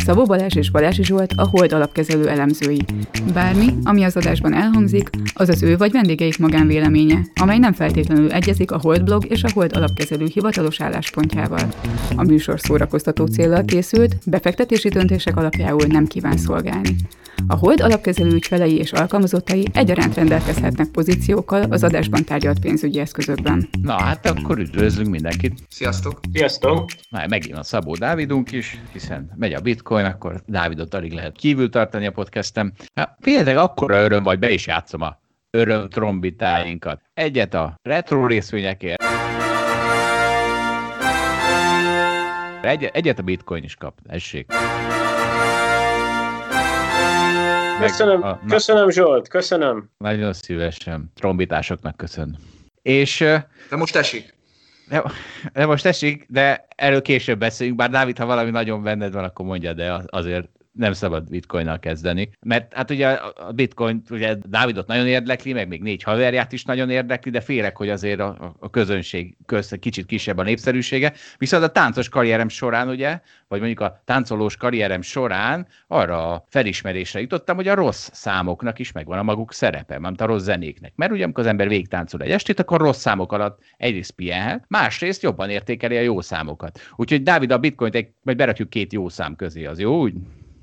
Szabó Balázs és Balázsi Zsolt a Hold alapkezelő elemzői. Bármi, ami az adásban elhangzik, az az ő vagy vendégeik magánvéleménye, amely nem feltétlenül egyezik a Hold blog és a Hold alapkezelő hivatalos álláspontjával. A műsor szórakoztató célral készült, befektetési döntések alapjául nem kíván szolgálni. A Hold alapkezelő ügyfelei és alkalmazottai egyaránt rendelkezhetnek pozíciókkal az adásban tárgyalt pénzügyi eszközökben. Na hát akkor üdvözlünk mindenkit. Sziasztok! Sziasztok! Már megint a Szabó Dávidunk is, hiszen megy a bitcoin, akkor Dávidot alig lehet kívül tartani a podcastem. Hát, Féltek akkora öröm, vagy be is játszom a öröm trombitáinkat. Egyet a retro részvényekért. Egy, egyet a bitcoin is kap, essék. Köszönöm, a- na- köszönöm Zsolt, köszönöm. Nagyon szívesen. Trombitásoknak köszön. És De most esik. De, de most esik, de erről később beszélünk, bár Dávid, ha valami nagyon benned van, akkor mondja, de az- azért nem szabad bitcoinnal kezdeni. Mert hát ugye a bitcoin, ugye Dávidot nagyon érdekli, meg még négy haverját is nagyon érdekli, de félek, hogy azért a, a- közönség köz kicsit kisebb a népszerűsége. Viszont a táncos karrierem során, ugye, vagy mondjuk a táncolós karrierem során arra a felismerésre jutottam, hogy a rossz számoknak is megvan a maguk szerepe, mert a rossz zenéknek. Mert ugye, amikor az ember végtáncol egy estét, akkor rossz számok alatt egyrészt pihenhet, másrészt jobban értékeli a jó számokat. Úgyhogy Dávid, a bitcoint egy, majd berakjuk két jó szám közé, az jó? Úgy?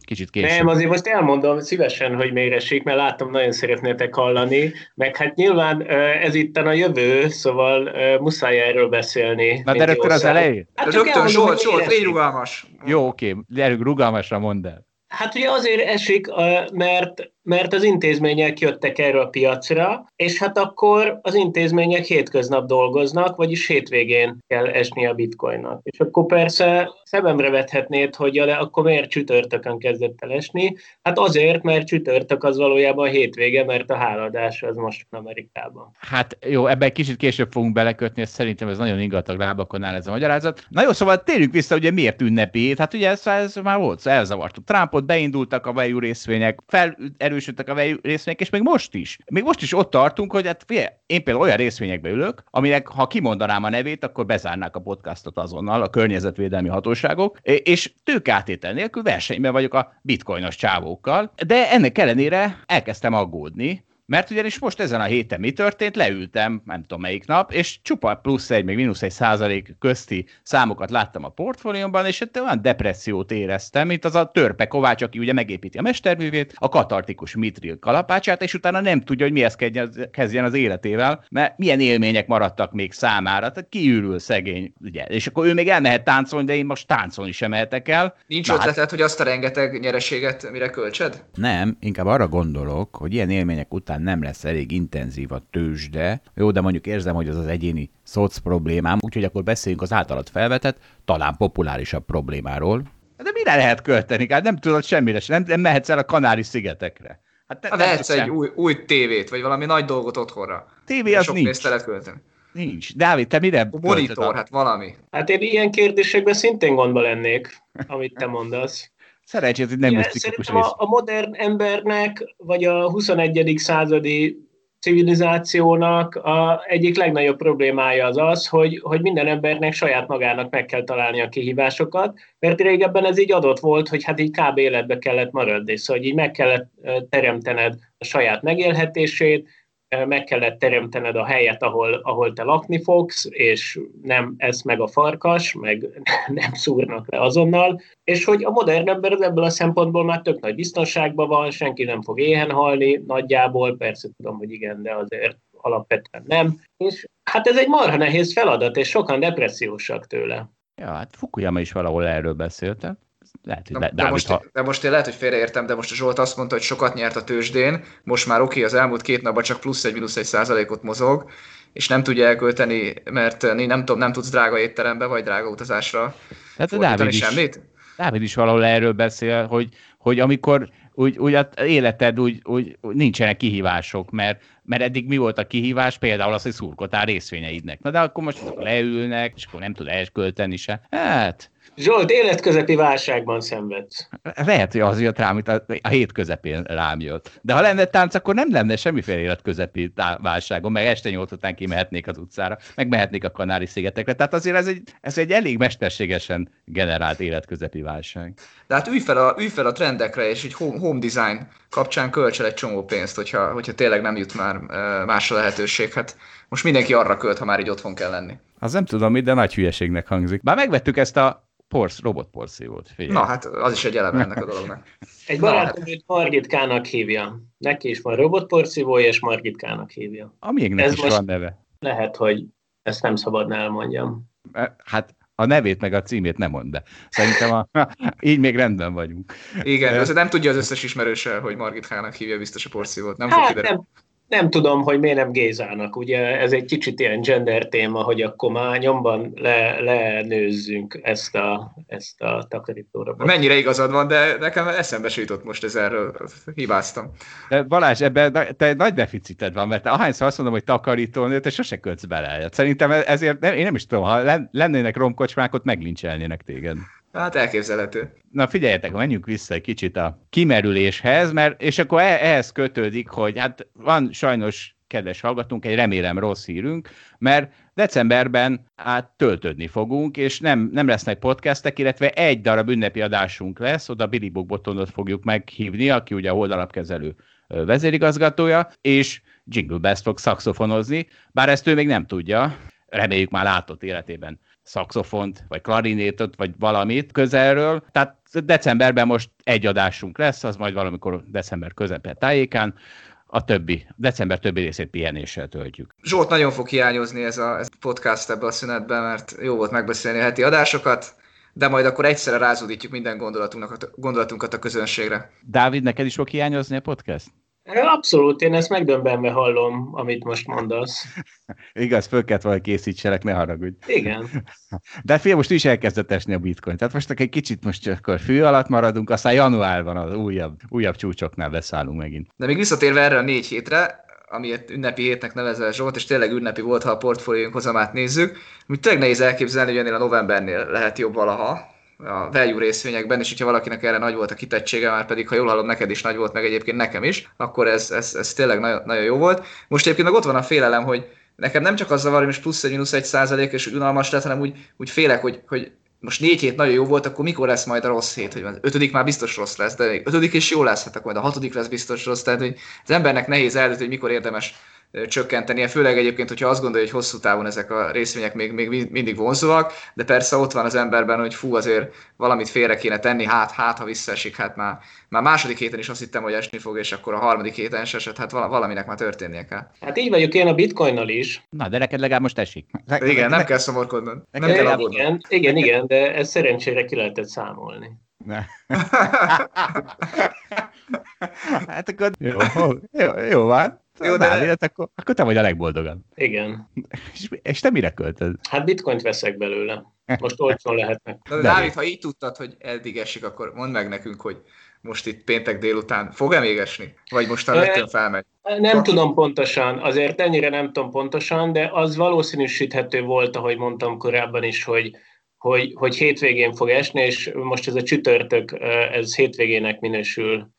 Kicsit később. Nem, azért most elmondom szívesen, hogy miért esik, mert látom, nagyon szeretnétek hallani, meg hát nyilván ez itt a jövő, szóval muszáj erről beszélni. Na de rögtön az elején? Hát Rögtön Zsolt, Zsolt, légy rugalmas. Jó, oké, gyerünk rugalmasra mondd el. Hát ugye azért esik, mert, mert az intézmények jöttek erre a piacra, és hát akkor az intézmények hétköznap dolgoznak, vagyis hétvégén kell esni a bitcoinnak. És akkor persze szememre vethetnéd, hogy ja, akkor miért csütörtökön kezdett el esni? Hát azért, mert csütörtök az valójában hétvége, mert a háladás az most Amerikában. Hát jó, ebben egy kicsit később fogunk belekötni, és szerintem ez nagyon ingatag lábakon áll ez a magyarázat. Na jó, szóval térjünk vissza, ugye miért ünnepi? Hát ugye ez, ez már volt, elzavartuk Trumpot, beindultak a value részvények, felerősödtek a value részvények, és még most is. Még most is ott tartunk, hogy hát figyelj, én például olyan részvényekbe ülök, aminek ha kimondanám a nevét, akkor bezárnák a podcastot azonnal a környezetvédelmi hatóságok, és- tőkátétel nélkül versenyben vagyok a bitcoinos csávókkal, de ennek ellenére elkezdtem aggódni, mert ugyanis most ezen a héten mi történt? Leültem, nem tudom melyik nap, és csupa plusz egy, meg mínusz egy százalék közti számokat láttam a portfóliómban, és hát olyan depressziót éreztem, mint az a törpe Kovács, aki ugye megépíti a mesterművét, a katartikus mitril kalapácsát, és utána nem tudja, hogy mihez kezdjen- kezdjen az életével, mert milyen élmények maradtak még számára, tehát kiürül szegény, ugye. És akkor ő még elmehet táncolni, de én most táncolni sem mehetek el. Nincs Na, hát- ötleted, hogy azt a rengeteg nyereséget mire költsed? Nem, inkább arra gondolok, hogy ilyen élmények után nem lesz elég intenzív a tőzsde. Jó, de mondjuk érzem, hogy az az egyéni szoc problémám, úgyhogy akkor beszéljünk az általad felvetett, talán populárisabb problémáról. De mire lehet költeni? Hát nem tudod semmire sem, nem, nem mehetsz el a Kanári-szigetekre. Hát te, Ha nem vehetsz egy új, új tévét, vagy valami nagy dolgot otthonra. Tévé az Sok nincs. pénzt lehet költeni. Nincs. Dávid, te mire költöd Monitor, a- hát valami. Hát én ilyen kérdésekben szintén gondba lennék, amit te mondasz. Szerencsét, hogy nem Ugye, misztikus rész. a, a modern embernek, vagy a 21. századi civilizációnak a egyik legnagyobb problémája az az, hogy, hogy minden embernek saját magának meg kell találni a kihívásokat, mert régebben ez így adott volt, hogy hát így kb. életbe kellett maradni, szóval így meg kellett teremtened a saját megélhetését, meg kellett teremtened a helyet, ahol, ahol te lakni fogsz, és nem esz meg a farkas, meg nem szúrnak le azonnal, és hogy a modern ember az ebből a szempontból már tök nagy biztonságban van, senki nem fog éhen halni, nagyjából, persze tudom, hogy igen, de azért alapvetően nem. És hát ez egy marha nehéz feladat, és sokan depressziósak tőle. Ja, hát Fukuyama is valahol erről beszélt. Lehet, hogy de, de, Dávid, most, ha... de most én lehet, hogy félreértem, de most a Zsolt azt mondta, hogy sokat nyert a tőzsdén, most már oké, az elmúlt két napban csak plusz egy, mínusz egy százalékot mozog, és nem tudja elkölteni, mert eh, nem, tudom, nem tudsz drága étterembe vagy drága utazásra Tehát a Dávid is, semmit? Dávid is valahol erről beszél, hogy, hogy amikor úgy, úgy az életed úgy, úgy, úgy nincsenek kihívások, mert, mert eddig mi volt a kihívás? Például az, hogy szurkoltál részvényeidnek. Na de akkor most leülnek, és akkor nem tud elkölteni se. Hát, Zsolt, életközepi válságban szenvedsz. lehet, hogy az jött rám, amit a, a hét közepén rám jött. De ha lenne tánc, akkor nem lenne semmiféle életközepi válságom, meg este nyolc után kimehetnék az utcára, meg mehetnék a Kanári-szigetekre. Tehát azért ez egy, ez egy elég mesterségesen generált életközepi válság. De hát ülj fel a, ülj fel a trendekre, és egy home, home design kapcsán költsel egy csomó pénzt, hogyha, hogyha tényleg nem jut már másra lehetőség. Hát most mindenki arra költ, ha már így otthon kell lenni. Az nem tudom de nagy hülyeségnek hangzik. Bár megvettük ezt a porsz, robotporszívót. Figyelj. Na hát az is egy eleme ennek a dolognak. Egy barátom őt Margitkának hívja. Neki is van robotporszívója, és Margitkának hívja. Amígnek Ez is van neve. Lehet, hogy ezt nem szabadna elmondjam. Hát a nevét meg a címét nem mond be. Szerintem a, így még rendben vagyunk. Igen, Ö. az nem tudja az összes ismerőse, hogy Margit Hának hívja biztos a porszívót. Nem fog Hát kiderülni. nem, nem tudom, hogy miért nem Gézának. Ugye ez egy kicsit ilyen gender téma, hogy akkor már nyomban le, lenőzzünk ezt a, ezt a takarítóra. Mennyire igazad van, de nekem eszembe se jutott most ez erről. Hibáztam. De Balázs, ebben te nagy deficited van, mert ahányszor azt mondom, hogy takarítónő, te sose költsz bele. Szerintem ezért nem, én nem is tudom, ha len- lennének romkocsmák, ott meglincselnének téged. Hát elképzelhető. Na figyeljetek, menjünk vissza egy kicsit a kimerüléshez, mert, és akkor e- ehhez kötődik, hogy hát van sajnos, kedves hallgatunk, egy remélem rossz hírünk, mert decemberben hát töltődni fogunk, és nem, nem lesznek podcastek, illetve egy darab ünnepi adásunk lesz, oda Billy Book Botonot fogjuk meghívni, aki ugye a holdalapkezelő vezérigazgatója, és Jingle Best fog szaxofonozni, bár ezt ő még nem tudja, reméljük már látott életében szaxofont, vagy klarinétot, vagy valamit közelről. Tehát decemberben most egy adásunk lesz, az majd valamikor december közepe tájékán, a többi, december többi részét pihenéssel töltjük. Zsolt nagyon fog hiányozni ez a, ez a podcast ebbe a szünetben, mert jó volt megbeszélni a heti adásokat, de majd akkor egyszerre rázódítjuk minden gondolatunkat, gondolatunkat a közönségre. Dávid, neked is fog hiányozni a podcast? Abszolút, én ezt megdöbbenve hallom, amit most mondasz. Igaz, föl kellett valahogy készítselek, ne haragudj. Igen. De fél, most is elkezdett esni a bitcoin. Tehát most egy kicsit most csak akkor fő alatt maradunk, aztán januárban az újabb, újabb csúcsoknál beszállunk megint. De még visszatérve erre a négy hétre, amiért ünnepi hétnek nevezel Zsolt, és tényleg ünnepi volt, ha a portfóliónk hozamát nézzük, amit tényleg nehéz elképzelni, hogy ennél a novembernél lehet jobb valaha a value részvényekben, és hogyha valakinek erre nagy volt a kitettsége, már pedig, ha jól hallom, neked is nagy volt, meg egyébként nekem is, akkor ez, ez, ez tényleg nagyon, nagyon jó volt. Most egyébként meg ott van a félelem, hogy nekem nem csak az zavar, hogy most plusz egy mínusz egy százalék, és unalmas lett, hanem úgy, úgy félek, hogy, hogy most négy hét nagyon jó volt, akkor mikor lesz majd a rossz hét, hogy az ötödik már biztos rossz lesz, de még ötödik is jó lesz, hát akkor majd a hatodik lesz biztos rossz, tehát hogy az embernek nehéz eldönteni, hogy mikor érdemes csökkentenie, főleg egyébként, hogyha azt gondolja, hogy hosszú távon ezek a részvények még, még mindig vonzóak, de persze ott van az emberben, hogy fú, azért valamit félre kéne tenni, hát, hát ha visszaesik, hát már, már második héten is azt hittem, hogy esni fog, és akkor a harmadik héten is esett, hát vala- valaminek már történnie kell. Hát így vagyok én a bitcoinnal is. Na, de neked legalább most esik. Igen, nem kell szomorkodnod, nem Nekem kell aggódnod. Igen, igen, igen, de ez szerencsére ki lehetett számolni. Ne. hát akkor jó, jó, jó van. Jó, de-. Dávid, akkor, akkor te vagy a legboldogabb. Igen. És, és te mire költöd? Hát bitcoint veszek belőle. Most olcsón lehetnek. Na, de Dávid, ha így tudtad, hogy eddig esik, akkor mondd meg nekünk, hogy most itt péntek délután fog-e még esni? Vagy most a rögtön felmegy? Nem tudom pontosan, azért ennyire nem tudom pontosan, de az valószínűsíthető volt, ahogy mondtam korábban is, hogy, hogy, hogy hétvégén fog esni, és most ez a csütörtök, ez hétvégének minősül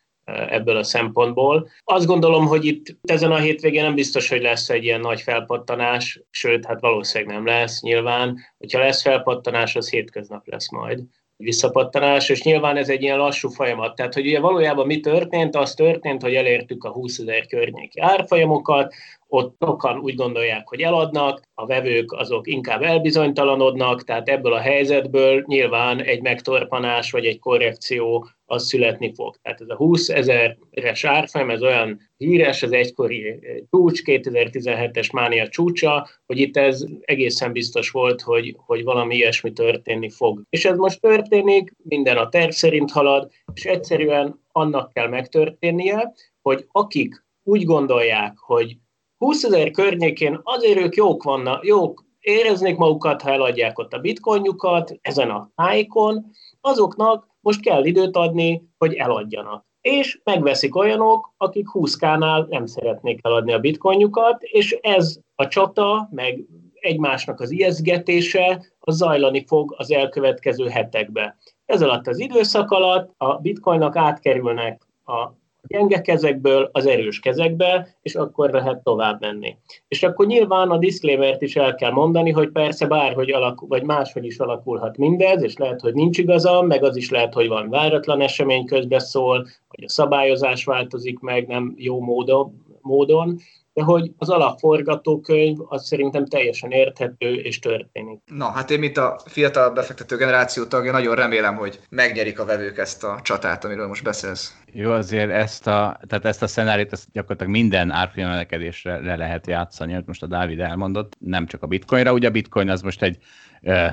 ebből a szempontból. Azt gondolom, hogy itt ezen a hétvégén nem biztos, hogy lesz egy ilyen nagy felpattanás, sőt, hát valószínűleg nem lesz nyilván. Hogyha lesz felpattanás, az hétköznap lesz majd visszapattanás, és nyilván ez egy ilyen lassú folyamat. Tehát, hogy ugye valójában mi történt? Az történt, hogy elértük a 20 ezer környéki árfolyamokat, ott sokan úgy gondolják, hogy eladnak, a vevők azok inkább elbizonytalanodnak, tehát ebből a helyzetből nyilván egy megtorpanás vagy egy korrekció az születni fog. Tehát ez a 20 ezeres árfolyam, ez olyan híres, az egykori eh, csúcs, 2017-es mánia csúcsa, hogy itt ez egészen biztos volt, hogy, hogy valami ilyesmi történni fog. És ez most történik, minden a terv szerint halad, és egyszerűen annak kell megtörténnie, hogy akik úgy gondolják, hogy 20 ezer környékén azért ők jók vannak, jók éreznék magukat, ha eladják ott a bitcoinjukat ezen a tájékon, azoknak most kell időt adni, hogy eladjanak. és megveszik olyanok, akik 20k-nál nem szeretnék eladni a bitcoinjukat, és ez a csata, meg egymásnak az ijeszgetése, az zajlani fog az elkövetkező hetekbe. Ez alatt az időszak alatt a bitcoinnak átkerülnek a gyenge kezekből az erős kezekbe, és akkor lehet tovább menni. És akkor nyilván a disclaimer is el kell mondani, hogy persze bárhogy alakul, vagy máshogy is alakulhat mindez, és lehet, hogy nincs igaza, meg az is lehet, hogy van váratlan esemény közbeszól, vagy a szabályozás változik meg nem jó módon, módon de hogy az alapforgatókönyv az szerintem teljesen érthető és történik. Na, hát én, mint a fiatal befektető generáció tagja, nagyon remélem, hogy megnyerik a vevők ezt a csatát, amiről most beszélsz. Jó, azért ezt a, tehát ezt a szenáriót ezt gyakorlatilag minden árfolyamelekedésre le lehet játszani, amit most a Dávid elmondott, nem csak a bitcoinra, ugye a bitcoin az most egy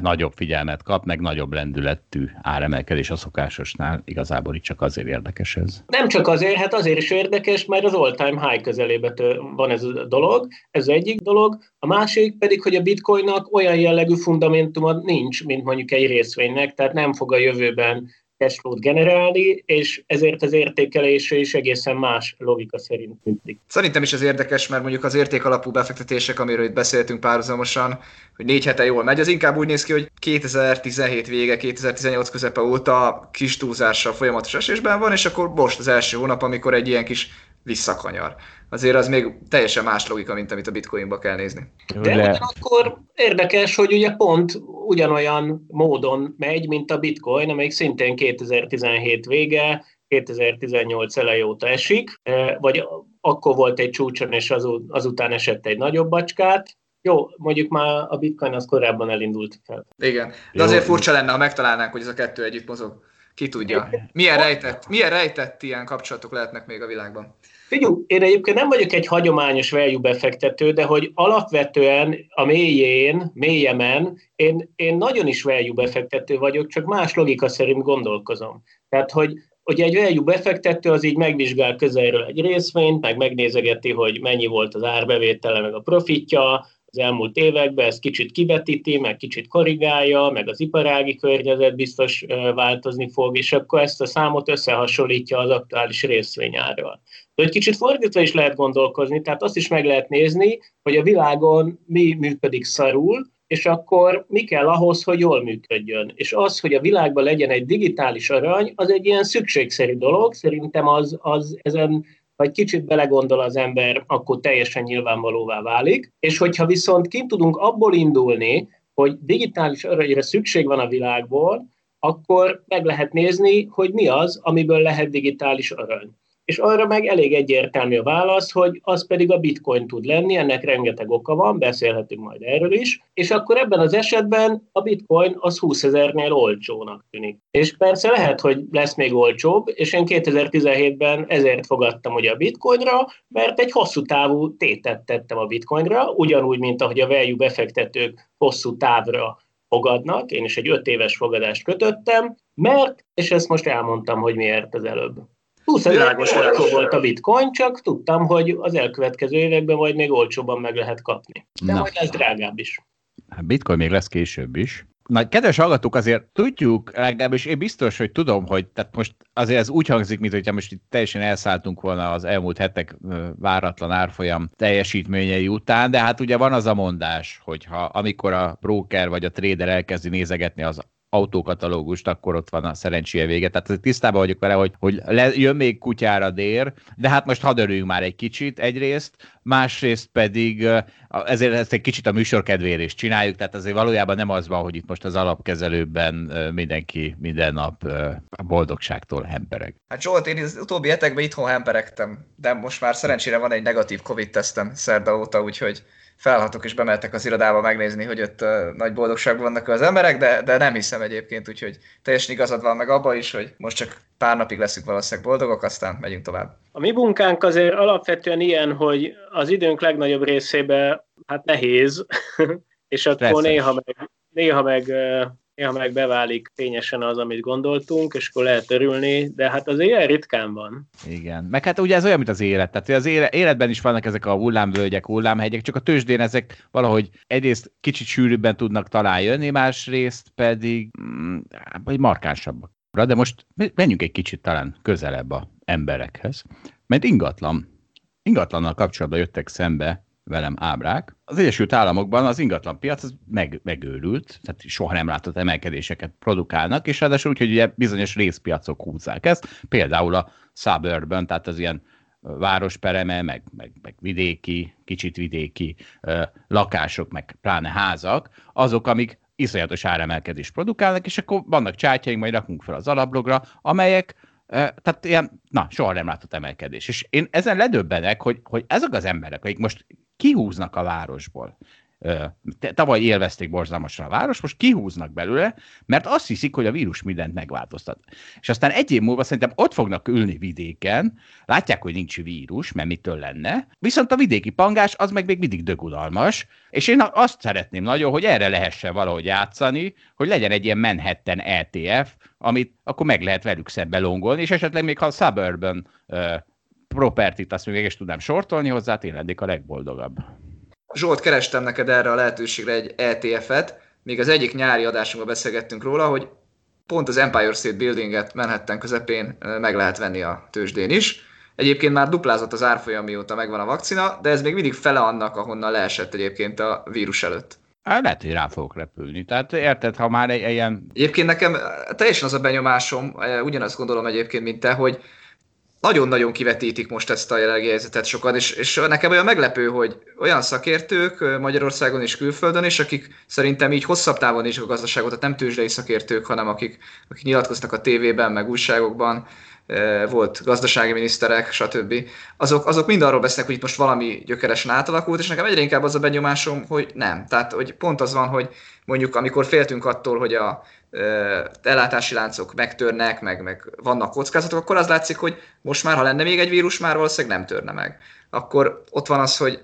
nagyobb figyelmet kap, meg nagyobb lendületű áremelkedés a szokásosnál. Igazából itt csak azért érdekes ez. Nem csak azért, hát azért is érdekes, mert az all-time high közelébe van ez a dolog, ez egyik dolog. A másik pedig, hogy a bitcoinnak olyan jellegű fundamentuma nincs, mint mondjuk egy részvénynek, tehát nem fog a jövőben cashflow-t generálni, és ezért az értékelése is egészen más logika szerint működik. Szerintem is ez érdekes, mert mondjuk az értékalapú befektetések, amiről itt beszéltünk párhuzamosan, hogy négy hete jól megy, az inkább úgy néz ki, hogy 2017 vége, 2018 közepe óta kis túlzással folyamatos esésben van, és akkor most az első hónap, amikor egy ilyen kis visszakanyar. Azért az még teljesen más logika, mint amit a bitcoinba kell nézni. De, De ugyanakkor érdekes, hogy ugye pont ugyanolyan módon megy, mint a bitcoin, amelyik szintén 2017 vége, 2018 elej óta esik, e, vagy akkor volt egy csúcson, és azután esett egy nagyobb bacskát, jó, mondjuk már a bitcoin az korábban elindult fel. Igen, de azért furcsa lenne, ha megtalálnánk, hogy ez a kettő együtt mozog. Ki tudja. Milyen rejtett, milyen rejtett ilyen kapcsolatok lehetnek még a világban? Figyelj, én egyébként nem vagyok egy hagyományos value befektető, de hogy alapvetően a mélyén, mélyemen, én, én nagyon is value befektető vagyok, csak más logika szerint gondolkozom. Tehát, hogy hogy egy value befektető az így megvizsgál közelről egy részvényt, meg megnézegeti, hogy mennyi volt az árbevétele, meg a profitja, az elmúlt években, ezt kicsit kivetíti, meg kicsit korrigálja, meg az iparági környezet biztos változni fog, és akkor ezt a számot összehasonlítja az aktuális részvényárral. De egy kicsit fordítva is lehet gondolkozni, tehát azt is meg lehet nézni, hogy a világon mi működik szarul, és akkor mi kell ahhoz, hogy jól működjön. És az, hogy a világban legyen egy digitális arany, az egy ilyen szükségszerű dolog, szerintem az, az ezen ha egy kicsit belegondol az ember, akkor teljesen nyilvánvalóvá válik. És hogyha viszont kint tudunk abból indulni, hogy digitális aranyra szükség van a világból, akkor meg lehet nézni, hogy mi az, amiből lehet digitális arany és arra meg elég egyértelmű a válasz, hogy az pedig a bitcoin tud lenni, ennek rengeteg oka van, beszélhetünk majd erről is, és akkor ebben az esetben a bitcoin az 20 ezernél olcsónak tűnik. És persze lehet, hogy lesz még olcsóbb, és én 2017-ben ezért fogadtam ugye a bitcoinra, mert egy hosszú távú tétet tettem a bitcoinra, ugyanúgy, mint ahogy a value befektetők hosszú távra fogadnak, én is egy öt éves fogadást kötöttem, mert, és ezt most elmondtam, hogy miért az előbb. 20 ezer volt a bitcoin, csak tudtam, hogy az elkövetkező években majd még olcsóban meg lehet kapni. De Na. majd lesz drágább is. Hát bitcoin még lesz később is. Na, kedves hallgatók, azért tudjuk, legalábbis én biztos, hogy tudom, hogy tehát most azért ez úgy hangzik, mint hogyha most itt teljesen elszálltunk volna az elmúlt hetek váratlan árfolyam teljesítményei után, de hát ugye van az a mondás, hogyha amikor a broker vagy a trader elkezdi nézegetni az autókatalógust, akkor ott van a szerencséje vége. Tehát tisztában vagyok vele, hogy, hogy le, jön még kutyára dér, de hát most hadd örüljünk már egy kicsit egyrészt, másrészt pedig ezért ezt egy kicsit a műsor kedvére is csináljuk, tehát azért valójában nem az van, hogy itt most az alapkezelőben mindenki minden nap a boldogságtól hempereg. Hát Zsolt, én az utóbbi hetekben itthon hemperegtem, de most már szerencsére van egy negatív Covid-tesztem szerda óta, úgyhogy felhatok és bemeltek az irodába megnézni, hogy ott uh, nagy boldogságban vannak az emberek, de, de nem hiszem egyébként, úgyhogy teljesen igazad van meg abba is, hogy most csak pár napig leszünk valószínűleg boldogok, aztán megyünk tovább. A mi munkánk azért alapvetően ilyen, hogy az időnk legnagyobb részében hát nehéz, és akkor Stresszes. néha meg, néha meg néha meg beválik fényesen az, amit gondoltunk, és akkor lehet örülni, de hát az ilyen ritkán van. Igen, meg hát ugye ez olyan, mint az élet, tehát az életben is vannak ezek a hullámvölgyek, hullámhegyek, csak a tőzsdén ezek valahogy egyrészt kicsit sűrűbben tudnak talán jönni, másrészt pedig mm, vagy markánsabbak. De most menjünk egy kicsit talán közelebb a emberekhez, mert ingatlan. Ingatlannal kapcsolatban jöttek szembe velem ábrák. Az Egyesült Államokban az ingatlan piac az meg, megőrült, tehát soha nem látott emelkedéseket produkálnak, és ráadásul úgy, hogy ugye bizonyos részpiacok húzzák ezt, például a suburban, tehát az ilyen várospereme, meg, meg, meg vidéki, kicsit vidéki ö, lakások, meg pláne házak, azok, amik iszonyatos áremelkedést produkálnak, és akkor vannak csátjaink, majd rakunk fel az alaplogra, amelyek tehát ilyen, na, soha nem látott emelkedés. És én ezen ledöbbenek, hogy, hogy ezek az emberek, akik most kihúznak a városból, tavaly élvezték borzalmasan a város, most kihúznak belőle, mert azt hiszik, hogy a vírus mindent megváltoztat. És aztán egy év múlva szerintem ott fognak ülni vidéken, látják, hogy nincs vírus, mert mitől lenne, viszont a vidéki pangás az meg még mindig dögudalmas, és én azt szeretném nagyon, hogy erre lehessen valahogy játszani, hogy legyen egy ilyen Manhattan ETF, amit akkor meg lehet velük szembe longolni, és esetleg még ha a suburban property-t azt még is tudnám sortolni hozzá, én lennék a legboldogabb. Zsolt, kerestem neked erre a lehetőségre egy ETF-et, még az egyik nyári adásunkban beszélgettünk róla, hogy pont az Empire State Building-et Manhattan közepén meg lehet venni a tőzsdén is. Egyébként már duplázott az árfolyam, mióta megvan a vakcina, de ez még mindig fele annak, ahonnan leesett egyébként a vírus előtt. Hát lehet, hogy rá fogok repülni. Tehát érted, ha már egy ilyen... Egyébként nekem teljesen az a benyomásom, ugyanazt gondolom egyébként, mint te, hogy nagyon-nagyon kivetítik most ezt a jelenlegi helyzetet sokan, és, és nekem olyan meglepő, hogy olyan szakértők Magyarországon és külföldön is, akik szerintem így hosszabb távon is a gazdaságot, tehát nem tőzsdei szakértők, hanem akik, akik nyilatkoznak a tévében, meg újságokban, volt gazdasági miniszterek, stb. Azok, azok mind arról beszélnek, hogy itt most valami gyökeresen átalakult, és nekem egyre inkább az a benyomásom, hogy nem. Tehát, hogy pont az van, hogy mondjuk amikor féltünk attól, hogy a ellátási láncok megtörnek, meg, meg vannak kockázatok, akkor az látszik, hogy most már, ha lenne még egy vírus, már valószínűleg nem törne meg. Akkor ott van az, hogy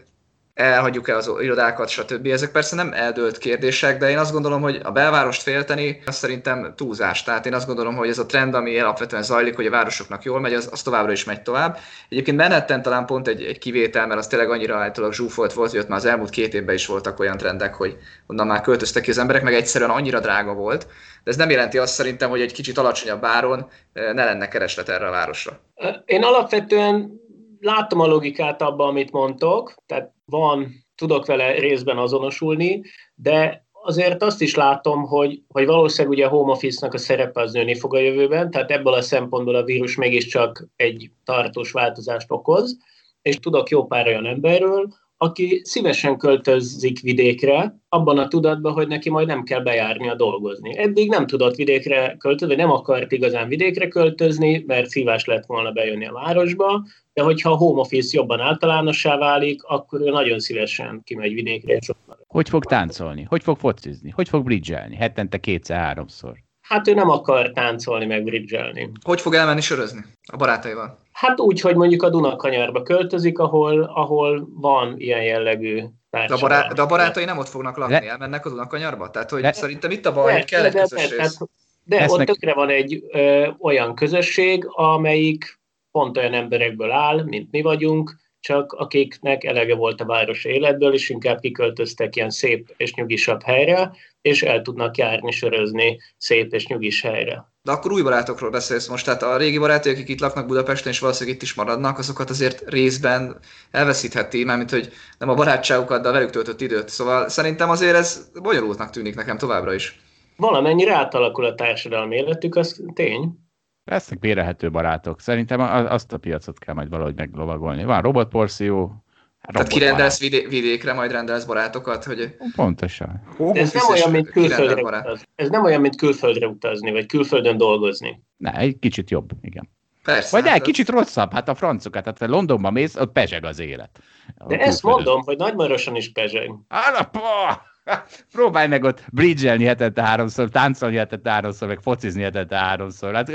elhagyjuk el az irodákat, stb. Ezek persze nem eldőlt kérdések, de én azt gondolom, hogy a belvárost félteni, az szerintem túlzás. Tehát én azt gondolom, hogy ez a trend, ami alapvetően zajlik, hogy a városoknak jól megy, az, az továbbra is megy tovább. Egyébként Manhattan talán pont egy, egy kivétel, mert az tényleg annyira általában zsúfolt volt, hogy ott már az elmúlt két évben is voltak olyan trendek, hogy onnan már költöztek ki az emberek, meg egyszerűen annyira drága volt. De ez nem jelenti azt szerintem, hogy egy kicsit alacsonyabb áron eh, ne lenne kereslet erre a városra. Én alapvetően láttam a logikát abban, amit mondtok, tehát van, tudok vele részben azonosulni, de azért azt is látom, hogy, hogy valószínűleg ugye a home office-nak a szerepe az nőni fog a jövőben, tehát ebből a szempontból a vírus mégiscsak egy tartós változást okoz, és tudok jó pár olyan emberről, aki szívesen költözik vidékre, abban a tudatban, hogy neki majd nem kell bejárnia dolgozni. Eddig nem tudott vidékre költözni, nem akart igazán vidékre költözni, mert szívás lett volna bejönni a városba, de hogyha a home office jobban általánossá válik, akkor ő nagyon szívesen kimegy vidékre. És hogy fog táncolni? Hogy fog focizni? Hogy fog bridgelni? Hetente kétszer-háromszor? Hát ő nem akar táncolni, meg bridgelni. Hogy fog elmenni sörözni a barátaival? Hát úgy, hogy mondjuk a Dunakanyarba költözik, ahol, ahol van ilyen jellegű de a, bará- de a barátai nem ott fognak lakni, le- elmennek a Dunakanyarba? Tehát, hogy le- szerintem itt a baj, hogy kell egy közös de, rész. De, de ott tökre van egy ö, olyan közösség, amelyik pont olyan emberekből áll, mint mi vagyunk, csak akiknek elege volt a város életből, és inkább kiköltöztek ilyen szép és nyugisabb helyre, és el tudnak járni, sörözni szép és nyugis helyre. De akkor új barátokról beszélsz most, tehát a régi barátok, akik itt laknak Budapesten, és valószínűleg itt is maradnak, azokat azért részben elveszítheti, mármint hogy nem a barátságukat, de a velük töltött időt. Szóval szerintem azért ez bonyolultnak tűnik nekem továbbra is. Valamennyire átalakul a társadalmi életük, az tény. Lesznek bérelhető barátok. Szerintem azt a piacot kell majd valahogy meglovagolni. Van robotporció, Hát Tehát kirendelsz vidé- vidékre, majd rendelsz barátokat, hogy... Pontosan. Ez nem olyan, mint külföldre utazni. Ez nem olyan, mint külföldre utazni, vagy külföldön dolgozni. Ne, egy kicsit jobb, igen. Persze. Vagy hát egy kicsit rosszabb, hát a francokat, hát Londonban mész, ott pezseg az élet. De ezt mondom, hogy Nagymaroson is pezseg. Alapa! Próbálj meg ott bridgelni hetente háromszor, táncolni hetente háromszor, meg focizni hetente háromszor. Hát,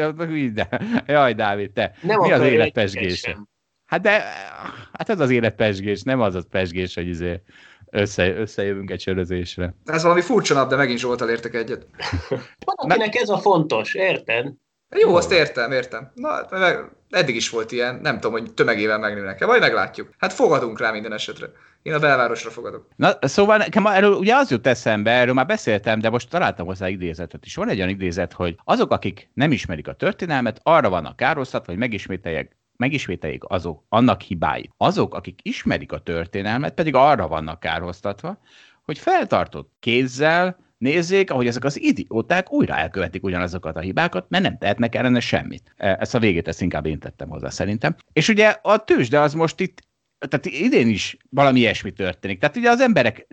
de, jaj, Dávid, te, nem mi az élet pesgése? Hát de, hát ez az élet pesgés, nem az az pesgés, hogy izé össze, összejövünk egy sörözésre. Ez valami furcsa nap, de megint Zsoltal értek egyet. Van, akinek ez a fontos, érted? Jó, azt értem, értem. Na, hát meg, eddig is volt ilyen, nem tudom, hogy tömegével megnőnek-e, vagy meglátjuk. Hát fogadunk rá minden esetre. Én a belvárosra fogadok. Na, szóval nekem erről ugye az jut eszembe, erről már beszéltem, de most találtam hozzá idézetet is. Van egy olyan idézet, hogy azok, akik nem ismerik a történelmet, arra vannak károsztatva, hogy megismételjek megismételjék azok, annak hibái. Azok, akik ismerik a történelmet, pedig arra vannak kárhoztatva, hogy feltartott kézzel nézzék, ahogy ezek az idióták újra elkövetik ugyanazokat a hibákat, mert nem tehetnek ellene semmit. E, ezt a végét ezt inkább én tettem hozzá szerintem. És ugye a tőzsde az most itt tehát idén is valami ilyesmi történik. Tehát ugye az emberek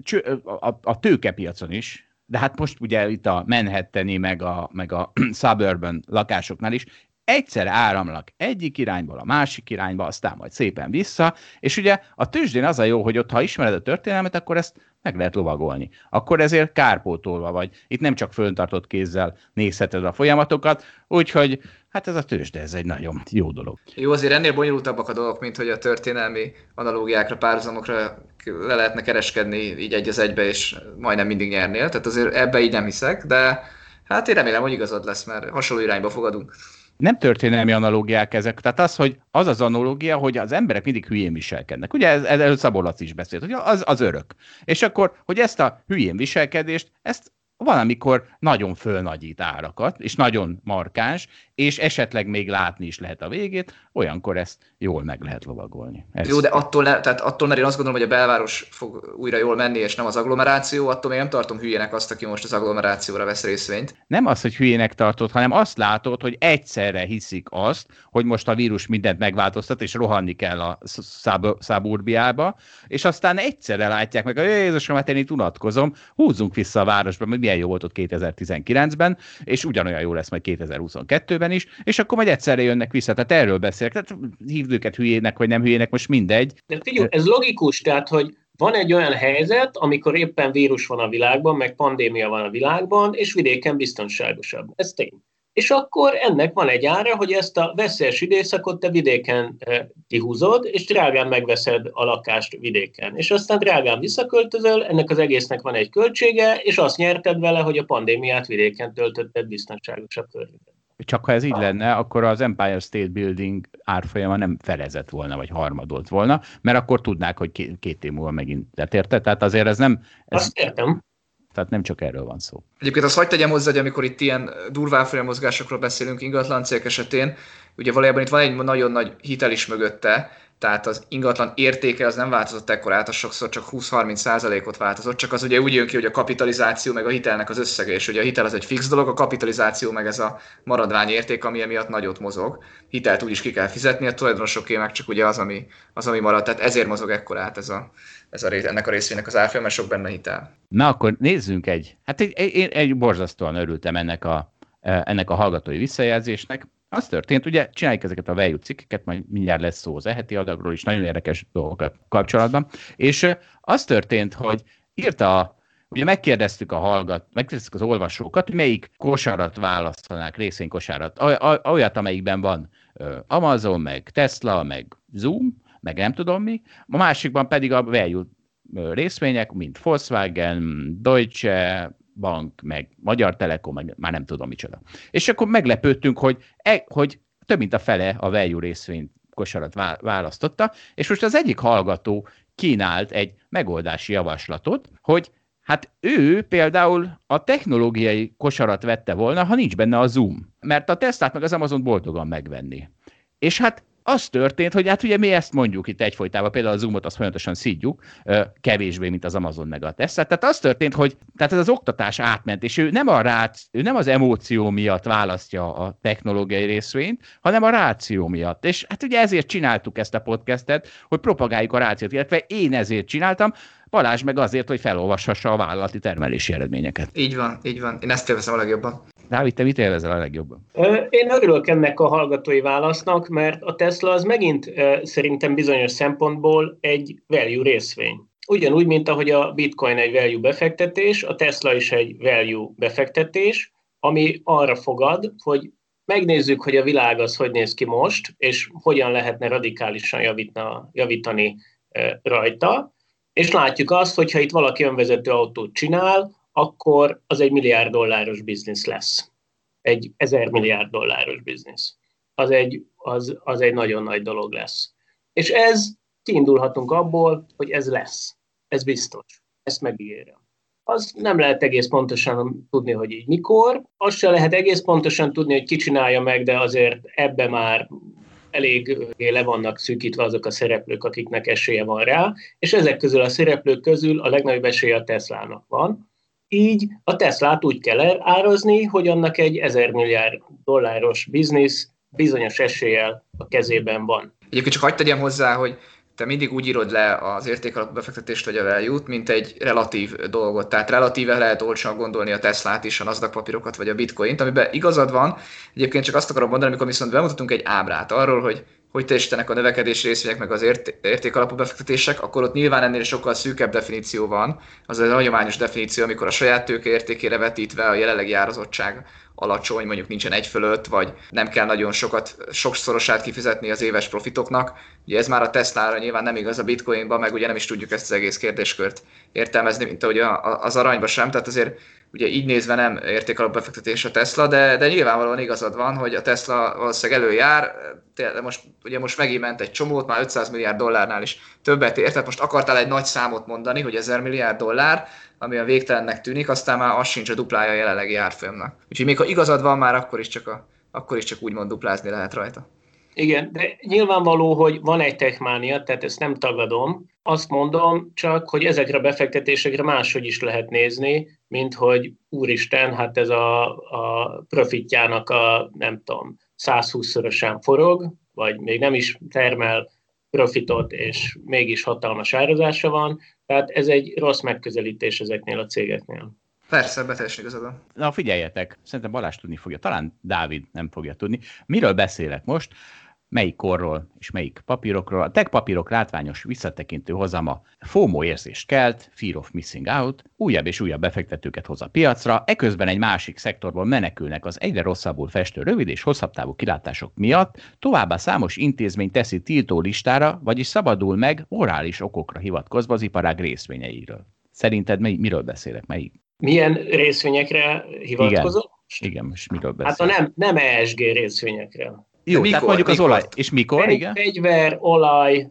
a, a tőkepiacon is, de hát most ugye itt a Manhattani, meg a, meg a suburban lakásoknál is egyszer áramlak egyik irányból a másik irányba, aztán majd szépen vissza, és ugye a tőzsdén az a jó, hogy ott, ha ismered a történelmet, akkor ezt meg lehet lovagolni. Akkor ezért kárpótolva vagy. Itt nem csak föntartott kézzel nézheted a folyamatokat, úgyhogy hát ez a tőzsde, ez egy nagyon jó dolog. Jó, azért ennél bonyolultabbak a dolgok, mint hogy a történelmi analógiákra, párhuzamokra le lehetne kereskedni így egy az egybe, és majdnem mindig nyernél. Tehát azért ebbe így nem hiszek, de hát én remélem, hogy igazad lesz, mert hasonló irányba fogadunk nem történelmi analógiák ezek. Tehát az, hogy az az analógia, hogy az emberek mindig hülyén viselkednek. Ugye ez, ez Szabolac is beszélt, hogy az, az örök. És akkor, hogy ezt a hülyén viselkedést, ezt valamikor nagyon fölnagyít árakat, és nagyon markáns, és esetleg még látni is lehet a végét, olyankor ezt jól meg lehet lovagolni. Ez Jó, de attól, ne, tehát attól, mert én azt gondolom, hogy a belváros fog újra jól menni, és nem az agglomeráció, attól még nem tartom hülyének azt, aki most az agglomerációra vesz részvényt. Nem az, hogy hülyének tartod, hanem azt látod, hogy egyszerre hiszik azt, hogy most a vírus mindent megváltoztat, és rohanni kell a száb- száburbiába, és aztán egyszerre látják meg, hogy Jézusom, hát én itt unatkozom, húzzunk vissza a városba, mert milyen jó volt ott 2019-ben, és ugyanolyan jó lesz majd 2022-ben is, és akkor majd egyszerre jönnek vissza. Tehát erről beszélek. Tehát hívd őket hülyének, vagy nem hülyének, most mindegy. De figyelj, ez logikus, tehát, hogy van egy olyan helyzet, amikor éppen vírus van a világban, meg pandémia van a világban, és vidéken biztonságosabb. Ez tény. És akkor ennek van egy ára, hogy ezt a veszélyes időszakot te vidéken eh, kihúzod, és drágán megveszed a lakást vidéken. És aztán drágán visszaköltözöl, ennek az egésznek van egy költsége, és azt nyerted vele, hogy a pandémiát vidéken töltötted biztonságosabb környezetben. Csak ha ez így lenne, akkor az Empire State Building árfolyama nem felezett volna, vagy harmadolt volna, mert akkor tudnák, hogy két, két év múlva megint. Tehát érted? Tehát azért ez nem... Ez, Azt értem. Tehát nem csak erről van szó. Egyébként azt hagyd tegyem hozzá, hogy amikor itt ilyen durván mozgásokról beszélünk ingatlan cégek esetén, ugye valójában itt van egy nagyon nagy hitel is mögötte, tehát az ingatlan értéke az nem változott ekkorát, az sokszor csak 20-30 százalékot változott, csak az ugye úgy jön ki, hogy a kapitalizáció meg a hitelnek az összege, és ugye a hitel az egy fix dolog, a kapitalizáció meg ez a maradvány érték, ami emiatt nagyot mozog. Hitelt úgy is ki kell fizetni, a tulajdonosoké meg csak ugye az, ami, az, ami marad, tehát ezért mozog ekkorát ez a, ez a, ennek a részvénynek az árfolyam, mert sok benne hitel. Na akkor nézzünk egy, hát egy, egy, egy borzasztóan örültem ennek a, ennek a hallgatói visszajelzésnek. Az történt, ugye csináljuk ezeket a value cikkeket, majd mindjárt lesz szó az eheti adagról is, nagyon érdekes dolgok kapcsolatban, és az történt, hogy írta Ugye megkérdeztük a hallgat, megkérdeztük az olvasókat, hogy melyik kosarat választanák, részvénykosarat, olyat, amelyikben van Amazon, meg Tesla, meg Zoom, meg nem tudom mi, a másikban pedig a value részvények, mint Volkswagen, Deutsche, Bank, meg Magyar Telekom, meg már nem tudom micsoda. És akkor meglepődtünk, hogy, e, hogy több mint a fele a value részvényt kosarat választotta, és most az egyik hallgató kínált egy megoldási javaslatot, hogy hát ő például a technológiai kosarat vette volna, ha nincs benne a Zoom, mert a Teslát meg az Amazon boldogan megvenni. És hát az történt, hogy hát ugye mi ezt mondjuk itt egyfolytában, például a Zoomot azt folyamatosan szídjuk, kevésbé, mint az Amazon meg a Tesla. Tehát az történt, hogy tehát ez az oktatás átment, és ő nem, a rác, ő nem az emóció miatt választja a technológiai részvényt, hanem a ráció miatt. És hát ugye ezért csináltuk ezt a podcastet, hogy propagáljuk a rációt, illetve én ezért csináltam, Balázs meg azért, hogy felolvashassa a vállalati termelési eredményeket. Így van, így van. Én ezt élvezem a legjobban. Dávid, te mit élvezel a legjobban? Én örülök ennek a hallgatói válasznak, mert a Tesla az megint szerintem bizonyos szempontból egy value részvény. Ugyanúgy, mint ahogy a Bitcoin egy value befektetés, a Tesla is egy value befektetés, ami arra fogad, hogy megnézzük, hogy a világ az hogy néz ki most, és hogyan lehetne radikálisan javítani, javítani rajta, és látjuk azt, hogy ha itt valaki önvezető autót csinál, akkor az egy milliárd dolláros biznisz lesz. Egy ezer milliárd dolláros biznisz. Az egy, az, az egy nagyon nagy dolog lesz. És ez, kiindulhatunk abból, hogy ez lesz. Ez biztos. Ezt megígérem. Az nem lehet egész pontosan tudni, hogy így mikor. Azt se lehet egész pontosan tudni, hogy ki csinálja meg, de azért ebbe már elég le vannak szűkítve azok a szereplők, akiknek esélye van rá, és ezek közül a szereplők közül a legnagyobb esélye a Teslának van. Így a Teslát úgy kell árazni, hogy annak egy 1000 milliárd dolláros biznisz bizonyos eséllyel a kezében van. Egyébként csak hagyd tegyem hozzá, hogy te mindig úgy írod le az értékalapú befektetést vagy a value mint egy relatív dolgot. Tehát relatíve lehet olcsóan gondolni a Teslát is, a Nasdaq papírokat vagy a Bitcoint, amiben igazad van. Egyébként csak azt akarom mondani, amikor viszont bemutatunk egy ábrát arról, hogy hogy teljesítenek a növekedés részvények, meg az ért- értékalapú befektetések, akkor ott nyilván ennél sokkal szűkebb definíció van. Az a hagyományos definíció, amikor a saját tőke értékére vetítve a jelenlegi árazottság alacsony, mondjuk nincsen egy fölött, vagy nem kell nagyon sokat, sokszorosát kifizetni az éves profitoknak. Ugye ez már a Tesla-ra nyilván nem igaz a bitcoinban, meg ugye nem is tudjuk ezt az egész kérdéskört értelmezni, mint ahogy az aranyba sem, tehát azért ugye így nézve nem értékalap befektetés a Tesla, de, de nyilvánvalóan igazad van, hogy a Tesla valószínűleg előjár, de most, ugye most megint ment egy csomót, már 500 milliárd dollárnál is többet ért, tehát most akartál egy nagy számot mondani, hogy 1000 milliárd dollár, ami a végtelennek tűnik, aztán már az sincs a duplája a jelenlegi árfolyamnak. Úgyhogy még ha igazad van már, akkor is csak, a, akkor is csak úgymond duplázni lehet rajta. Igen, de nyilvánvaló, hogy van egy techmánia, tehát ezt nem tagadom. Azt mondom csak, hogy ezekre a befektetésekre máshogy is lehet nézni, mint hogy úristen, hát ez a, a profitjának a, nem tudom, 120-szorosan forog, vagy még nem is termel profitot, és mégis hatalmas árazása van. Tehát ez egy rossz megközelítés ezeknél a cégeknél. Persze, beteljesen igazad Na figyeljetek, szerintem Balázs tudni fogja, talán Dávid nem fogja tudni. Miről beszélek most? Melyik korról és melyik papírokról. A tech papírok látványos visszatekintő hozama FOMO érzést kelt, Fear of Missing Out, újabb és újabb befektetőket hoz a piacra, eközben egy másik szektorból menekülnek az egyre rosszabbul festő rövid és hosszabb távú kilátások miatt, továbbá számos intézmény teszi tiltó listára, vagyis szabadul meg morális okokra hivatkozva az iparág részvényeiről. Szerinted miről beszélek? Melyik? Milyen részvényekre hivatkozol? Igen, igen most miről beszélek? Hát a nem, nem ESG részvényekre. Jó, mikor, tehát mondjuk mikor? az olaj. És mikor, Fegy, igen? Fegyver, olaj,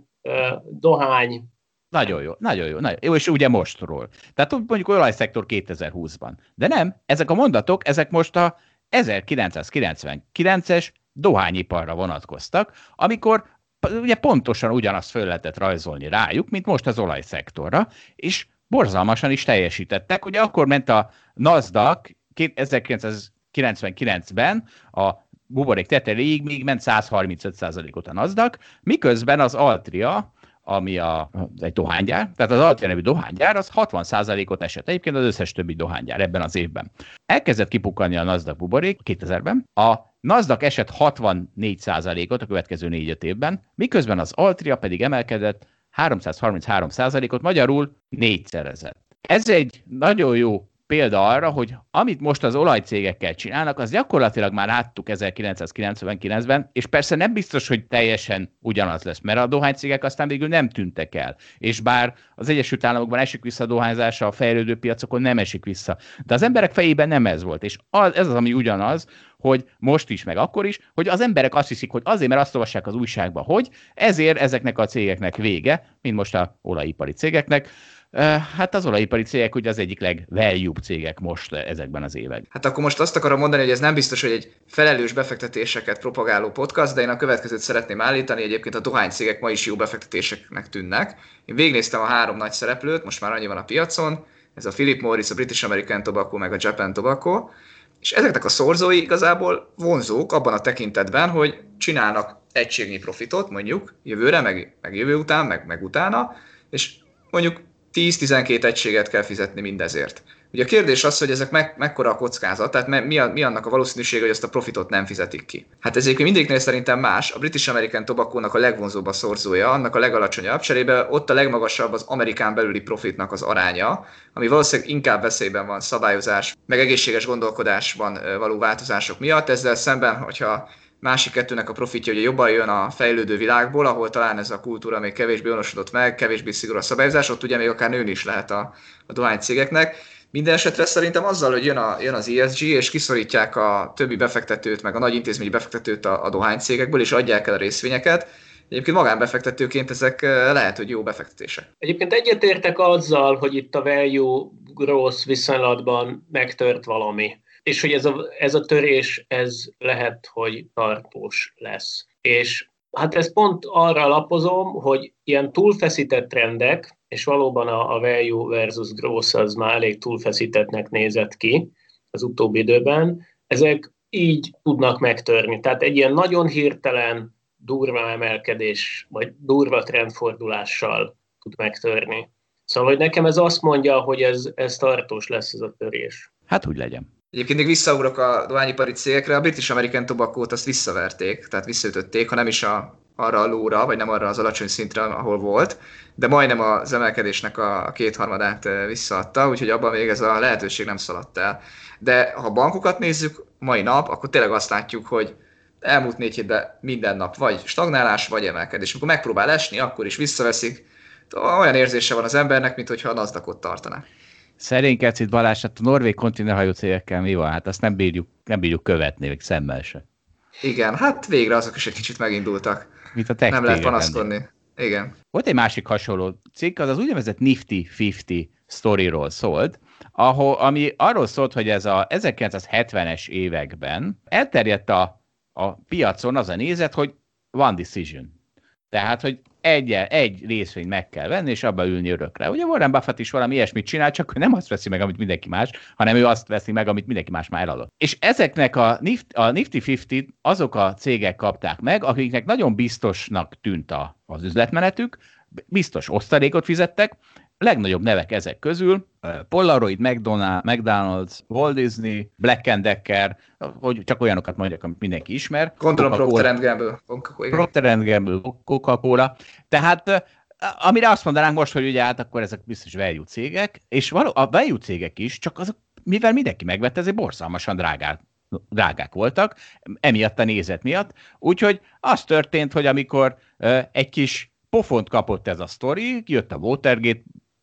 dohány. Nagyon jó, nagyon jó, nagyon jó, és ugye mostról. Tehát mondjuk olajszektor 2020-ban. De nem, ezek a mondatok, ezek most a 1999-es dohányiparra vonatkoztak, amikor ugye pontosan ugyanazt föl lehetett rajzolni rájuk, mint most az olajszektorra, és borzalmasan is teljesítettek. Ugye akkor ment a NASDAQ 1999-ben a buborék tetejéig még ment 135%-ot a NASDAQ, miközben az Altria, ami a, egy dohánygyár, tehát az Altria nevű dohánygyár, az 60%-ot esett egyébként az összes többi dohánygyár ebben az évben. Elkezdett kipukkanni a NASDAQ buborék 2000-ben, a NASDAQ esett 64%-ot a következő 4 évben, miközben az Altria pedig emelkedett 333%-ot, magyarul négyszerezett. Ez egy nagyon jó példa arra, hogy amit most az olajcégekkel csinálnak, az gyakorlatilag már láttuk 1999-ben, és persze nem biztos, hogy teljesen ugyanaz lesz, mert a dohánycégek aztán végül nem tűntek el. És bár az Egyesült Államokban esik vissza a dohányzása, a fejlődő piacokon nem esik vissza. De az emberek fejében nem ez volt. És az, ez az, ami ugyanaz, hogy most is, meg akkor is, hogy az emberek azt hiszik, hogy azért, mert azt olvassák az újságba, hogy ezért ezeknek a cégeknek vége, mint most a olajipari cégeknek, Hát az olajipari cégek ugye az egyik legvaluebb cégek most ezekben az években. Hát akkor most azt akarom mondani, hogy ez nem biztos, hogy egy felelős befektetéseket propagáló podcast, de én a következőt szeretném állítani, egyébként a dohánycégek ma is jó befektetéseknek tűnnek. Én végnéztem a három nagy szereplőt, most már annyi van a piacon, ez a Philip Morris, a British American Tobacco, meg a Japan Tobacco, és ezeknek a szorzói igazából vonzók abban a tekintetben, hogy csinálnak egységnyi profitot, mondjuk jövőre, meg, meg jövő után, meg, meg utána, és mondjuk 10-12 egységet kell fizetni mindezért. Ugye a kérdés az, hogy ezek me- mekkora a kockázat, tehát me- mi, a, mi annak a valószínűsége, hogy ezt a profitot nem fizetik ki. Hát ez egyébként mindegyiknél szerintem más. A British American tobacco a legvonzóbb a szorzója, annak a legalacsonyabb, cserébe ott a legmagasabb az Amerikán belüli profitnak az aránya, ami valószínűleg inkább veszélyben van szabályozás, meg egészséges gondolkodásban való változások miatt. Ezzel szemben, hogyha másik kettőnek a profitja ugye jobban jön a fejlődő világból, ahol talán ez a kultúra még kevésbé onosodott meg, kevésbé szigorú a szabályozás, ott ugye még akár nőni is lehet a, a dohánycégeknek. Minden esetre szerintem azzal, hogy jön, a, jön az ESG, és kiszorítják a többi befektetőt, meg a nagy intézményi befektetőt a, a dohánycégekből, és adják el a részvényeket, Egyébként magánbefektetőként ezek eh, lehet, hogy jó befektetések. Egyébként egyetértek azzal, hogy itt a value growth viszonylatban megtört valami és hogy ez a, ez a törés, ez lehet, hogy tartós lesz. És Hát ez pont arra lapozom, hogy ilyen túlfeszített trendek, és valóban a, a value versus growth az már elég túlfeszítettnek nézett ki az utóbbi időben, ezek így tudnak megtörni. Tehát egy ilyen nagyon hirtelen, durva emelkedés, vagy durva trendfordulással tud megtörni. Szóval, hogy nekem ez azt mondja, hogy ez, ez tartós lesz ez a törés. Hát úgy legyen. Egyébként még visszaugrok a dohányipari cégekre, a British American Tobacco-t azt visszaverték, tehát visszaütötték, ha nem is a, arra a lóra, vagy nem arra az alacsony szintre, ahol volt, de majdnem az emelkedésnek a kétharmadát visszaadta, úgyhogy abban még ez a lehetőség nem szaladt el. De ha bankokat nézzük mai nap, akkor tényleg azt látjuk, hogy elmúlt négy hétben minden nap vagy stagnálás, vagy emelkedés. Amikor megpróbál esni, akkor is visszaveszik. Olyan érzése van az embernek, mintha a nasdaq tartaná. Szerénkedsz itt Balázs, hát a norvég kontinehajó cégekkel mi van? Hát azt nem bírjuk, nem bírjuk követni, még szemmel se. Igen, hát végre azok is egy kicsit megindultak. Mint a Nem lehet panaszkodni. Igen. Volt egy másik hasonló cikk, az az úgynevezett Nifty 50 storyról szólt, ahol, ami arról szólt, hogy ez a 1970-es években elterjedt a, a piacon az a nézet, hogy one decision. Tehát, hogy egy, egy részvényt meg kell venni, és abba ülni örökre. Ugye Warren Buffett is valami ilyesmit csinál, csak nem azt veszi meg, amit mindenki más, hanem ő azt veszi meg, amit mindenki más már eladott. És ezeknek a, Nifty, a Nifty 50 azok a cégek kapták meg, akiknek nagyon biztosnak tűnt a, az üzletmenetük, biztos osztalékot fizettek, legnagyobb nevek ezek közül, Polaroid, McDonald's, Walt Disney, Black Decker, hogy csak olyanokat mondjak, amit mindenki ismer. Gondolom Procter Gamble. Procter Gamble, Coca-Cola. Tehát amire azt mondanánk most, hogy ugye hát akkor ezek biztos value cégek, és való, a value cégek is, csak azok, mivel mindenki megvette, ezért borzalmasan drágák, drágák voltak, emiatt a nézet miatt. Úgyhogy az történt, hogy amikor egy kis pofont kapott ez a sztori, jött a Watergate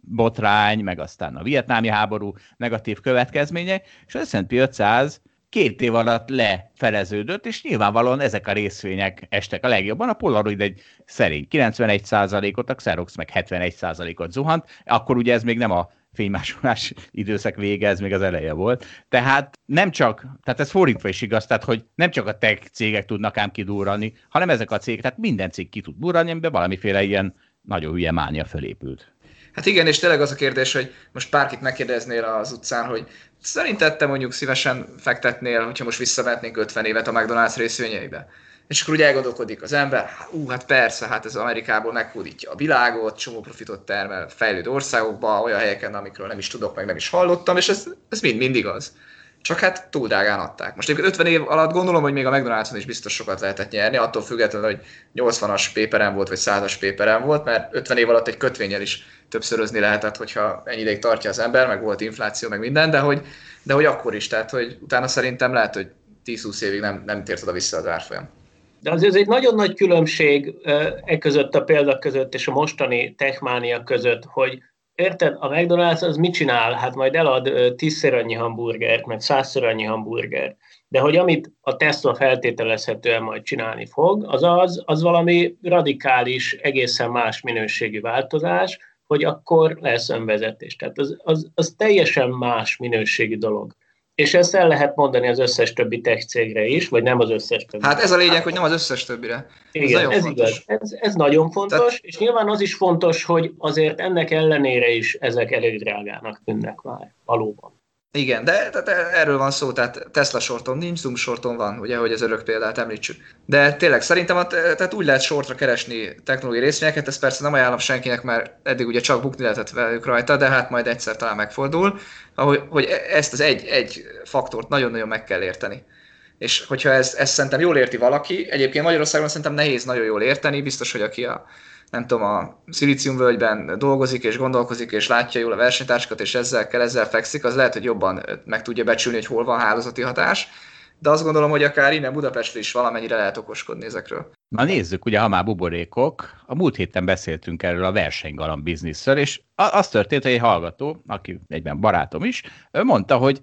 botrány, meg aztán a vietnámi háború negatív következménye, és az S&P 500 két év alatt lefeleződött, és nyilvánvalóan ezek a részvények estek a legjobban. A Polaroid egy szerény 91%-ot, a Xerox meg 71%-ot zuhant, akkor ugye ez még nem a fénymásolás időszak vége, ez még az eleje volt. Tehát nem csak, tehát ez fordítva is igaz, tehát hogy nem csak a tech cégek tudnak ám kidurrani, hanem ezek a cégek, tehát minden cég ki tud durrani, amiben valamiféle ilyen nagyon hülye mánia fölépült. Hát igen, és tényleg az a kérdés, hogy most bárkit megkérdeznél az utcán, hogy szerinted te mondjuk szívesen fektetnél, hogyha most visszavetnénk 50 évet a McDonald's részvényeibe. És akkor úgy elgondolkodik az ember, ú, hát persze, hát ez Amerikából meghódítja a világot, csomó profitot termel fejlődő országokba, olyan helyeken, amikről nem is tudok, meg nem is hallottam, és ez, ez mind, mindig az. Csak hát túl drágán adták. Most 50 év alatt gondolom, hogy még a McDonald's-on is biztos sokat lehetett nyerni, attól függetlenül, hogy 80-as péperen volt, vagy 100-as péperen volt, mert 50 év alatt egy kötvényel is többszörözni lehetett, hogyha ennyi ideig tartja az ember, meg volt infláció, meg minden, de hogy, de hogy akkor is, tehát hogy utána szerintem lehet, hogy 10-20 évig nem, nem tért oda vissza az árfolyam. De azért egy nagyon nagy különbség e között a példa között és a mostani techmánia között, hogy érted, a McDonald's az mit csinál? Hát majd elad tízszer annyi hamburgert, meg százszor annyi hamburgert. De hogy amit a Tesla feltételezhetően majd csinálni fog, az az, az valami radikális, egészen más minőségű változás, hogy akkor lesz önvezetés. Tehát az, az, az teljesen más minőségi dolog. És ezt el lehet mondani az összes többi tech cégre is, vagy nem az összes többi. Hát ez a lényeg, hogy nem az összes többire. Igen, ez, ez igaz. Ez, ez nagyon fontos, Tehát... és nyilván az is fontos, hogy azért ennek ellenére is ezek elég drágának tűnnek már, valóban. Igen, de tehát erről van szó, tehát Tesla sorton nincs, Zoom sorton van, ugye, hogy az örök példát említsük. De tényleg szerintem tehát úgy lehet sortra keresni technológiai részvényeket, ezt persze nem ajánlom senkinek, mert eddig ugye csak bukni lehetett velük rajta, de hát majd egyszer talán megfordul, ahogy, hogy ezt az egy, egy faktort nagyon-nagyon meg kell érteni. És hogyha ezt, ezt szerintem jól érti valaki, egyébként Magyarországon szerintem nehéz nagyon jól érteni, biztos, hogy aki a nem tudom, a szilíciumvölgyben dolgozik és gondolkozik, és látja jól a versenytársakat, és ezzel kell, ezzel fekszik, az lehet, hogy jobban meg tudja becsülni, hogy hol van hálózati hatás. De azt gondolom, hogy akár innen Budapestről is valamennyire lehet okoskodni ezekről. Na nézzük, ugye, ha már buborékok, a múlt héten beszéltünk erről a versenygalamb bizniszről, és az történt, hogy egy hallgató, aki egyben barátom is, mondta, hogy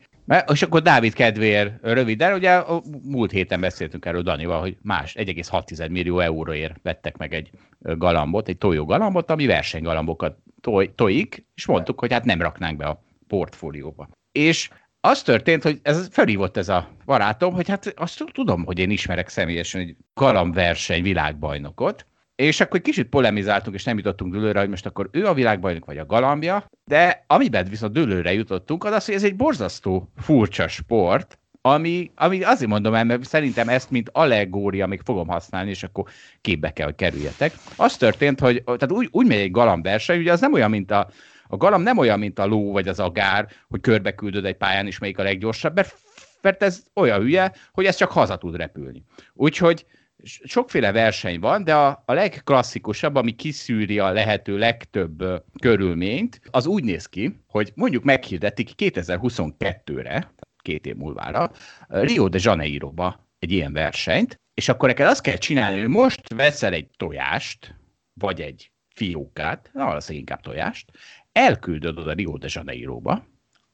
és akkor Dávid kedvéért röviden, ugye a múlt héten beszéltünk erről Danival, hogy más 1,6 millió euróért vettek meg egy galambot, egy tojó galambot, ami versenygalambokat toj, tojik, és mondtuk, hogy hát nem raknánk be a portfólióba. És az történt, hogy ez felhívott ez a barátom, hogy hát azt tudom, hogy én ismerek személyesen egy galambverseny világbajnokot, és akkor kicsit polemizáltunk, és nem jutottunk dőlőre, hogy most akkor ő a világbajnok, vagy a galambja, de amiben viszont dőlőre jutottunk, az az, hogy ez egy borzasztó furcsa sport, ami, ami azért mondom el, mert szerintem ezt, mint allegória még fogom használni, és akkor képbe kell, hogy kerüljetek. Az történt, hogy tehát úgy, úgy megy egy galambverseny, ugye az nem olyan, mint a, a galamb nem olyan, mint a ló vagy az agár, hogy körbe küldöd egy pályán, és melyik a leggyorsabb, mert, mert ez olyan hülye, hogy ez csak haza tud repülni. Úgyhogy sokféle verseny van, de a, a legklasszikusabb, ami kiszűri a lehető legtöbb uh, körülményt, az úgy néz ki, hogy mondjuk meghirdetik 2022-re, két év múlvára, Rio de Janeiroba egy ilyen versenyt, és akkor neked azt kell csinálni, hogy most veszel egy tojást, vagy egy fiókát, na valószínűleg inkább tojást, elküldöd oda Rio de Janeiroba,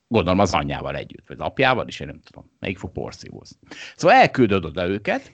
gondolom az anyjával együtt, vagy az apjával is, én nem tudom, melyik fog porszívózni. Szóval elküldöd oda őket,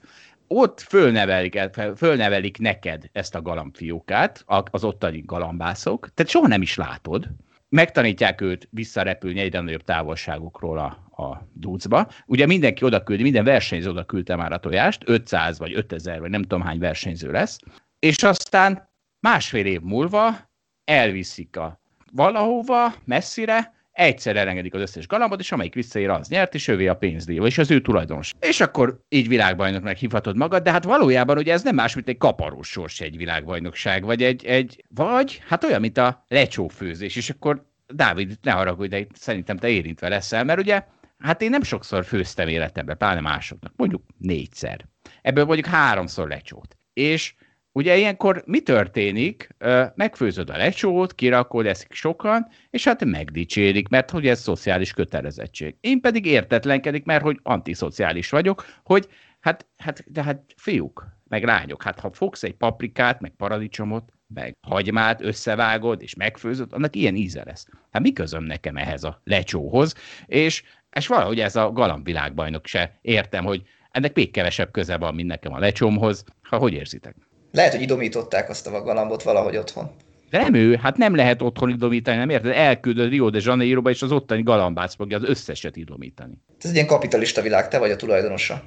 ott fölnevelik, fölnevelik neked ezt a galambfiókát, az ottani galambászok, tehát soha nem is látod, megtanítják őt visszarepülni egyre nagyobb távolságokról a, a ducba. Ugye mindenki oda küldi, minden versenyző oda küldte már a tojást, 500 vagy 5000 vagy nem tudom hány versenyző lesz, és aztán másfél év múlva elviszik a valahova, messzire, egyszer elengedik az összes galambot, és amelyik visszaér, az nyert, és ővé a pénzdíj, és az ő tulajdonos. És akkor így világbajnoknak hívhatod magad, de hát valójában ugye ez nem más, mint egy kaparós sors egy világbajnokság, vagy egy, egy vagy hát olyan, mint a lecsófőzés, és akkor Dávid, ne haragudj, de szerintem te érintve leszel, mert ugye Hát én nem sokszor főztem életemben, pláne másoknak, mondjuk négyszer. Ebből mondjuk háromszor lecsót. És Ugye ilyenkor mi történik? Megfőzöd a lecsót, kirakod, eszik sokan, és hát megdicsérik, mert hogy ez szociális kötelezettség. Én pedig értetlenkedik, mert hogy antiszociális vagyok, hogy hát, hát, de hát fiúk, meg lányok, hát ha fogsz egy paprikát, meg paradicsomot, meg hagymát összevágod, és megfőzöd, annak ilyen íze lesz. Hát mi közöm nekem ehhez a lecsóhoz? És, és valahogy ez a galambvilágbajnok se értem, hogy ennek még kevesebb köze van, mint nekem a lecsomhoz. Ha hogy érzitek? Lehet, hogy idomították azt a galambot valahogy otthon. De nem ő, hát nem lehet otthon idomítani, nem érted? Elküldöd Rio de Janeiroba, és az ottani galambász fogja az összeset idomítani. Ez egy ilyen kapitalista világ, te vagy a tulajdonosa.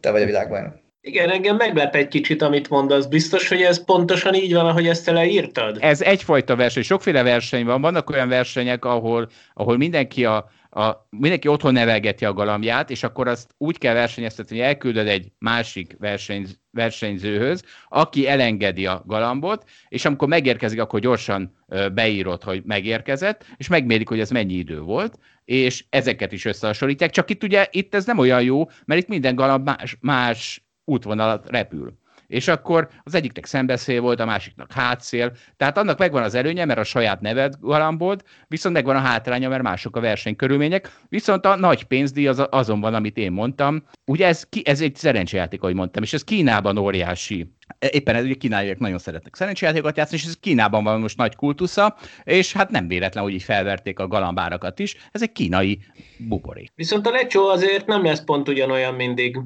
Te vagy a világbajnok. Igen, engem meglep egy kicsit, amit mondasz. Biztos, hogy ez pontosan így van, ahogy ezt te leírtad? Ez egyfajta verseny. Sokféle verseny van. Vannak olyan versenyek, ahol, ahol mindenki a, a, mindenki otthon nevelgeti a galambját, és akkor azt úgy kell versenyeztetni, hogy elküldöd egy másik verseny, versenyzőhöz, aki elengedi a galambot, és amikor megérkezik, akkor gyorsan beírod, hogy megérkezett, és megmérik, hogy ez mennyi idő volt, és ezeket is összehasonlítják. Csak itt ugye itt ez nem olyan jó, mert itt minden galamb más, más útvonalat repül és akkor az egyiknek szembeszél volt, a másiknak hátszél, tehát annak megvan az előnye, mert a saját neved galambod, viszont megvan a hátránya, mert mások a versenykörülmények, viszont a nagy pénzdíj az azon van, amit én mondtam. Ugye ez, ez egy szerencsejáték, ahogy mondtam, és ez Kínában óriási éppen ez ugye kínaiak nagyon szeretnek szerencsejátékokat játszani, és ez Kínában van most nagy kultusza, és hát nem véletlen, hogy így felverték a galambárakat is. Ez egy kínai buborék. Viszont a lecsó azért nem lesz pont ugyanolyan mindig.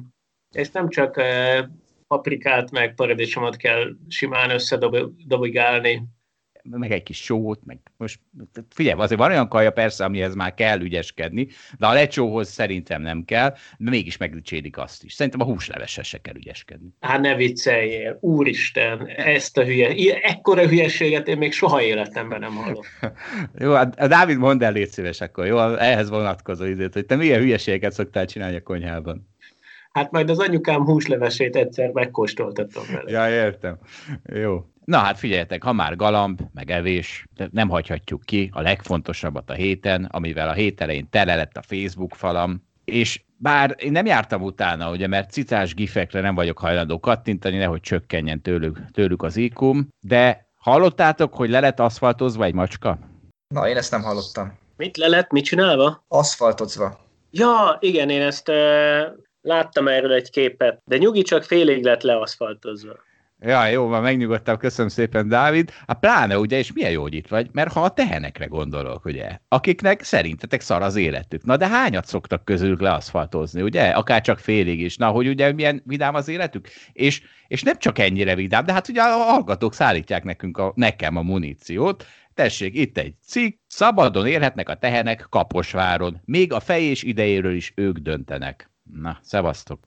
És nem csak eh, paprikát, meg paradicsomot kell simán összedobigálni. Meg egy kis sót, meg most figyelj, azért van olyan kaja persze, amihez már kell ügyeskedni, de a lecsóhoz szerintem nem kell, de mégis megdicsérik azt is. Szerintem a húslevessel se kell ügyeskedni. Hát ne vicceljél, úristen, ezt a hülye, ekkora hülyeséget én még soha életemben nem hallom. jó, hát a Dávid mondd el, légy szíves akkor, jó, ehhez vonatkozó időt, hogy te milyen hülyeségeket szoktál csinálni a konyhában. Hát majd az anyukám húslevesét egyszer megkóstoltatom vele. Ja, értem. Jó. Na hát figyeljetek, ha már galamb, meg evés, nem hagyhatjuk ki a legfontosabbat a héten, amivel a hét elején tele lett a Facebook falam, és bár én nem jártam utána, ugye, mert cicás gifekre nem vagyok hajlandó kattintani, nehogy csökkenjen tőlük, tőlük az ikum, de hallottátok, hogy le lett aszfaltozva egy macska? Na, én ezt nem hallottam. Mit le lett, mit csinálva? Aszfaltozva. Ja, igen, én ezt Láttam erről egy képet, de nyugi csak félig lett leaszfaltozva. Ja, jó, van, megnyugodtam, köszönöm szépen, Dávid. A pláne ugye, és milyen jó, hogy itt vagy, mert ha a tehenekre gondolok, ugye, akiknek szerintetek szar az életük. Na de hányat szoktak közülük leaszfaltozni, ugye? Akár csak félig is. Na, hogy ugye milyen vidám az életük? És, és nem csak ennyire vidám, de hát ugye a hallgatók szállítják nekünk a, nekem a muníciót, Tessék, itt egy cikk, szabadon élhetnek a tehenek Kaposváron, még a fejés idejéről is ők döntenek. Na, szevasztok!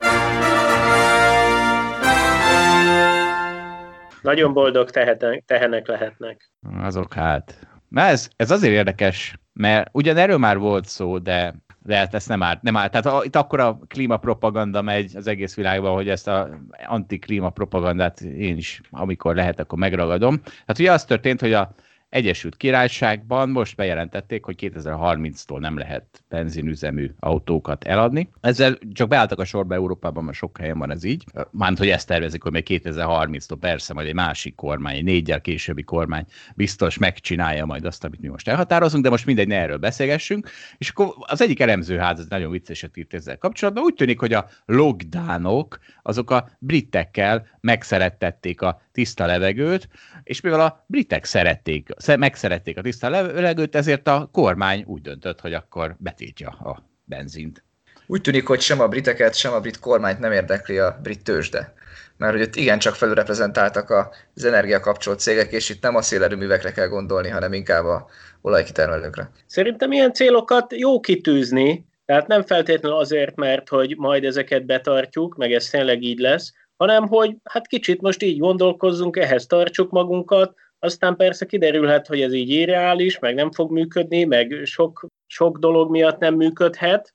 Nagyon boldog tehenek, tehenek lehetnek. Azok hát. Na ez, ez azért érdekes, mert ugyan erről már volt szó, de de hát ezt nem árt, nem árt. Tehát a, itt akkor a klímapropaganda megy az egész világban, hogy ezt a anti-klímapropagandát én is, amikor lehet, akkor megragadom. Hát ugye az történt, hogy a Egyesült Királyságban most bejelentették, hogy 2030-tól nem lehet benzinüzemű autókat eladni. Ezzel csak beálltak a sorba Európában, mert sok helyen van ez így. Mánt, hogy ezt tervezik, hogy még 2030-tól persze majd egy másik kormány, egy négyel későbbi kormány biztos megcsinálja majd azt, amit mi most elhatározunk, de most mindegy, ne erről beszélgessünk. És akkor az egyik elemzőház, ez nagyon vicceset írt ezzel kapcsolatban, úgy tűnik, hogy a lockdownok azok a britekkel megszerettették a tiszta levegőt, és mivel a britek szerették, megszerették a tiszta levegőt, ezért a kormány úgy döntött, hogy akkor betiltja a benzint. Úgy tűnik, hogy sem a briteket, sem a brit kormányt nem érdekli a brit tőzsde. Mert hogy itt igencsak felülreprezentáltak az energiakapcsolt cégek, és itt nem a szélerőművekre kell gondolni, hanem inkább a olajkitermelőkre. Szerintem ilyen célokat jó kitűzni, tehát nem feltétlenül azért, mert hogy majd ezeket betartjuk, meg ez tényleg így lesz, hanem hogy hát kicsit most így gondolkozzunk, ehhez tartsuk magunkat, aztán persze kiderülhet, hogy ez így irreális, meg nem fog működni, meg sok, sok dolog miatt nem működhet,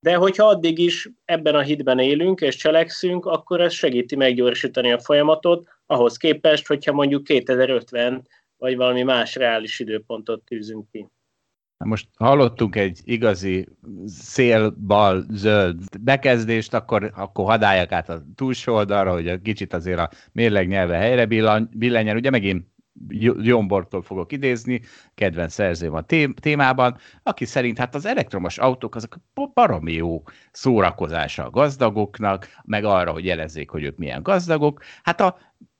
de hogyha addig is ebben a hitben élünk és cselekszünk, akkor ez segíti meggyorsítani a folyamatot, ahhoz képest, hogyha mondjuk 2050 vagy valami más reális időpontot tűzünk ki. Most hallottunk egy igazi szél-bal-zöld bekezdést, akkor, akkor hadáljak át a túlsó oldalra, hogy egy kicsit azért a mérleg nyelve helyre billenjen. Ugye megint Jombortól fogok idézni, kedvenc szerzőm a témában, aki szerint hát az elektromos autók azok baromi jó szórakozása a gazdagoknak, meg arra, hogy jelezzék, hogy ők milyen gazdagok. Hát a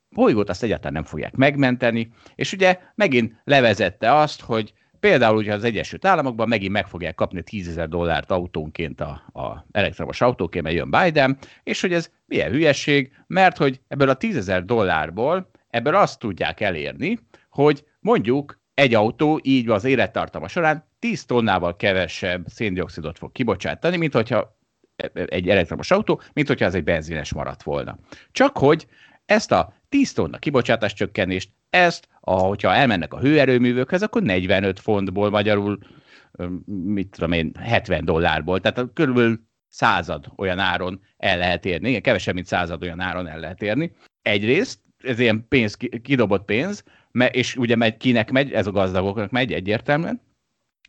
bolygót azt egyáltalán nem fogják megmenteni, és ugye megint levezette azt, hogy Például ugye az Egyesült Államokban megint meg fogják kapni 10 ezer dollárt autónként a, a elektromos autóként, mert jön Biden, és hogy ez milyen hülyeség, mert hogy ebből a 10 ezer dollárból ebből azt tudják elérni, hogy mondjuk egy autó így az élettartama során 10 tonnával kevesebb széndiokszidot fog kibocsátani, mint hogyha egy elektromos autó, mint hogyha ez egy benzines maradt volna. Csak hogy ezt a 10 tonna kibocsátás csökkenést, ezt, hogyha elmennek a hőerőművökhez, akkor 45 fontból magyarul, mit tudom én, 70 dollárból, tehát körülbelül század olyan áron el lehet érni, igen, kevesebb, mint század olyan áron el lehet érni. Egyrészt, ez ilyen pénz, kidobott pénz, és ugye megy, kinek megy, ez a gazdagoknak megy egyértelműen.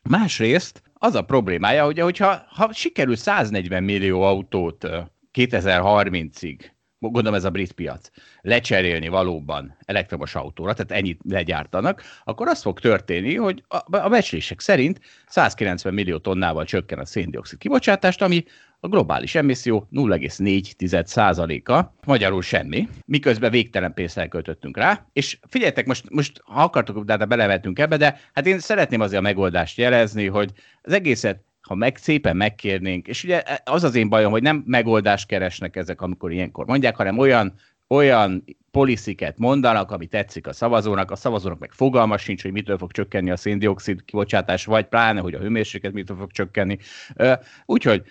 Másrészt az a problémája, ugye, hogyha ha sikerül 140 millió autót 2030-ig gondolom ez a brit piac, lecserélni valóban elektromos autóra, tehát ennyit legyártanak, akkor az fog történni, hogy a, becslések szerint 190 millió tonnával csökken a széndiokszid kibocsátást, ami a globális emisszió 0,4%-a, magyarul semmi, miközben végtelen pénzt elköltöttünk rá, és figyeljetek, most, most ha akartok, de belevetünk ebbe, de hát én szeretném azért a megoldást jelezni, hogy az egészet ha meg szépen megkérnénk, és ugye az az én bajom, hogy nem megoldást keresnek ezek, amikor ilyenkor mondják, hanem olyan, olyan polisziket mondanak, ami tetszik a szavazónak, a szavazónak meg fogalmas sincs, hogy mitől fog csökkenni a széndiokszid kibocsátás, vagy pláne, hogy a hőmérséklet mitől fog csökkenni. Úgyhogy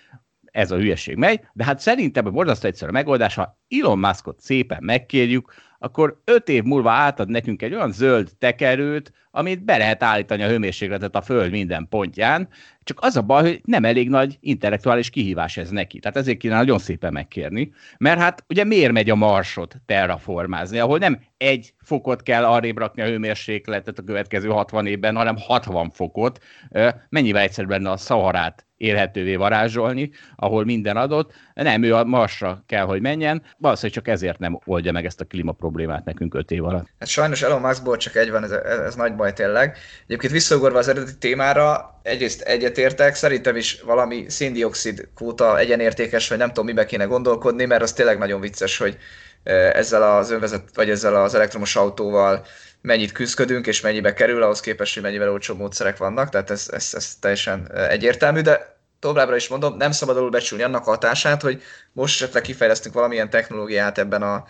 ez a hülyeség megy, de hát szerintem a borzasztó egyszerű megoldás, ha Elon Muskot szépen megkérjük, akkor öt év múlva átad nekünk egy olyan zöld tekerőt, amit be lehet állítani a hőmérsékletet a Föld minden pontján, csak az a baj, hogy nem elég nagy intellektuális kihívás ez neki. Tehát ezért kéne nagyon szépen megkérni, mert hát ugye miért megy a marsot terraformázni, ahol nem egy fokot kell arrébb rakni a hőmérsékletet a következő 60 évben, hanem 60 fokot. Mennyivel egyszerűbb lenne a szaharát élhetővé varázsolni, ahol minden adott. Nem, ő a Marsra kell, hogy menjen. Valószínűleg csak ezért nem oldja meg ezt a klíma problémát nekünk öt év alatt. Hát sajnos Elon Muskból csak egy van, ez, ez nagy baj tényleg. Egyébként visszaugorva az eredeti témára, egyrészt egyetértek, szerintem is valami széndiokszid kvóta egyenértékes, vagy nem tudom, mibe kéne gondolkodni, mert az tényleg nagyon vicces, hogy ezzel az önvezet, vagy ezzel az elektromos autóval mennyit küzdködünk, és mennyibe kerül, ahhoz képest, hogy mennyivel olcsóbb módszerek vannak, tehát ez, ez, ez teljesen egyértelmű, de továbbra is mondom, nem szabad alul becsülni annak hatását, hogy most esetleg kifejlesztünk valamilyen technológiát ebben a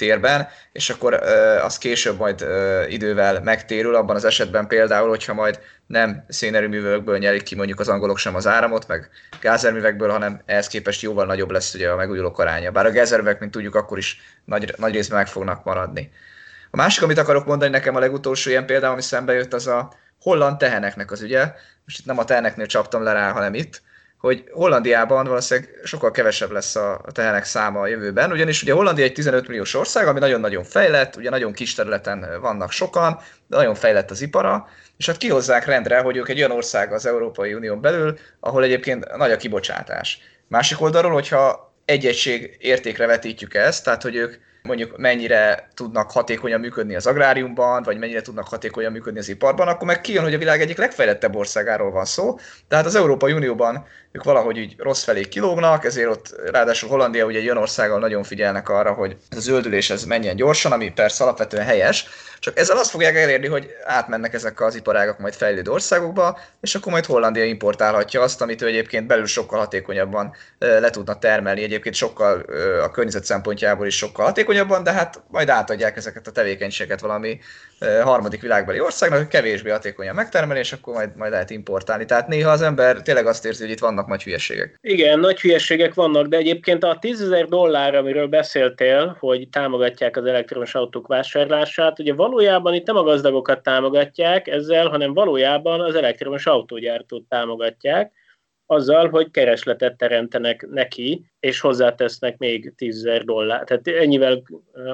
térben, és akkor az később majd idővel megtérül, abban az esetben például, hogyha majd nem szénerőművekből nyerik ki mondjuk az angolok sem az áramot, meg gázerművekből, hanem ehhez képest jóval nagyobb lesz ugye a megújulók aránya. Bár a gázerművek, mint tudjuk, akkor is nagy, nagy részben meg fognak maradni. A másik, amit akarok mondani nekem a legutolsó ilyen példa, ami szembe jött, az a holland teheneknek az ügye. Most itt nem a teheneknél csaptam le rá, hanem itt hogy Hollandiában valószínűleg sokkal kevesebb lesz a tehenek száma a jövőben, ugyanis ugye Hollandia egy 15 milliós ország, ami nagyon-nagyon fejlett, ugye nagyon kis területen vannak sokan, de nagyon fejlett az ipara, és hát kihozzák rendre, hogy ők egy olyan ország az Európai Unión belül, ahol egyébként nagy a kibocsátás. Másik oldalról, hogyha egy egység értékre vetítjük ezt, tehát hogy ők mondjuk mennyire tudnak hatékonyan működni az agráriumban, vagy mennyire tudnak hatékonyan működni az iparban, akkor meg kijön, hogy a világ egyik legfejlettebb országáról van szó. Tehát az Európai Unióban ők valahogy így rossz felé kilógnak, ezért ott ráadásul Hollandia ugye egy olyan országgal nagyon figyelnek arra, hogy ez a zöldülés ez menjen gyorsan, ami persze alapvetően helyes, csak ezzel azt fogják elérni, hogy átmennek ezek az iparágak majd fejlődő országokba, és akkor majd Hollandia importálhatja azt, amit ő egyébként belül sokkal hatékonyabban le tudna termelni, egyébként sokkal a környezet szempontjából is sokkal hatékonyabban, de hát majd átadják ezeket a tevékenységeket valami harmadik világbeli országnak, hogy kevésbé hatékonyan megtermeli, és akkor majd, majd lehet importálni. Tehát néha az ember tényleg azt érzi, hogy itt vannak nagy hülyeségek. Igen, nagy hülyeségek vannak, de egyébként a 10 ezer dollár, amiről beszéltél, hogy támogatják az elektromos autók vásárlását, ugye valójában itt nem a gazdagokat támogatják ezzel, hanem valójában az elektromos autógyártót támogatják, azzal, hogy keresletet teremtenek neki, és hozzátesznek még 10 dollár. Tehát ennyivel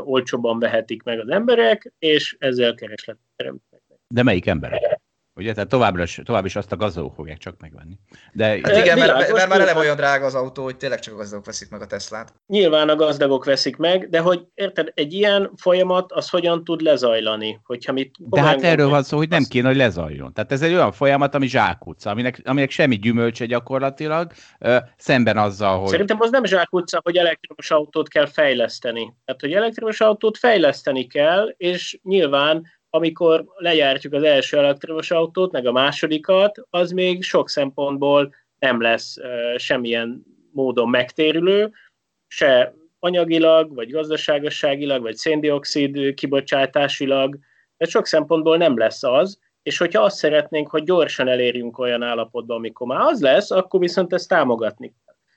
olcsóban vehetik meg az emberek, és ezzel keresletet teremtenek. De melyik emberek? Ugye, tehát továbbra is, tovább is azt a gazdagok fogják csak megvenni. De hát igen, mert, mert, mert már eleve olyan drága az autó, hogy tényleg csak a gazdagok veszik meg a Teslát. Nyilván a gazdagok veszik meg, de hogy érted, egy ilyen folyamat az hogyan tud lezajlani? Hogyha mit de hát erről van szó, hogy nem kéne, hogy lezajljon. Tehát ez egy olyan folyamat, ami zsákutca, aminek, aminek semmi gyümölcse gyakorlatilag, ö, szemben azzal, hogy... Szerintem az nem zsákutca, hogy elektromos autót kell fejleszteni. Tehát, hogy elektromos autót fejleszteni kell, és nyilván amikor lejártjuk az első elektromos autót, meg a másodikat, az még sok szempontból nem lesz semmilyen módon megtérülő, se anyagilag, vagy gazdaságosságilag, vagy széndiokszid kibocsátásilag, ez sok szempontból nem lesz az, és hogyha azt szeretnénk, hogy gyorsan elérjünk olyan állapotba, amikor már az lesz, akkor viszont ezt támogatni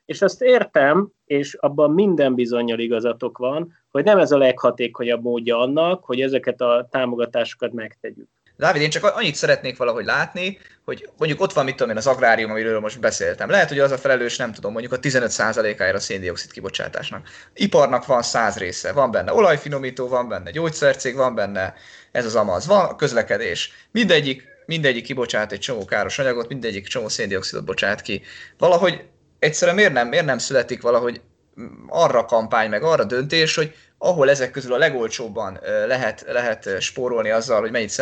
és azt értem, és abban minden bizonyal igazatok van, hogy nem ez a leghatékonyabb módja annak, hogy ezeket a támogatásokat megtegyük. Dávid, én csak annyit szeretnék valahogy látni, hogy mondjuk ott van, mit tudom én, az agrárium, amiről most beszéltem. Lehet, hogy az a felelős, nem tudom, mondjuk a 15%-ára a széndiokszid kibocsátásnak. Iparnak van száz része, van benne olajfinomító, van benne gyógyszercég, van benne ez az amaz, van közlekedés. Mindegyik, mindegyik kibocsát egy csomó káros anyagot, mindegyik csomó széndiokszidot bocsát ki. Valahogy egyszerűen miért nem, miért nem születik valahogy arra kampány, meg arra döntés, hogy ahol ezek közül a legolcsóbban lehet, lehet spórolni azzal, hogy mennyit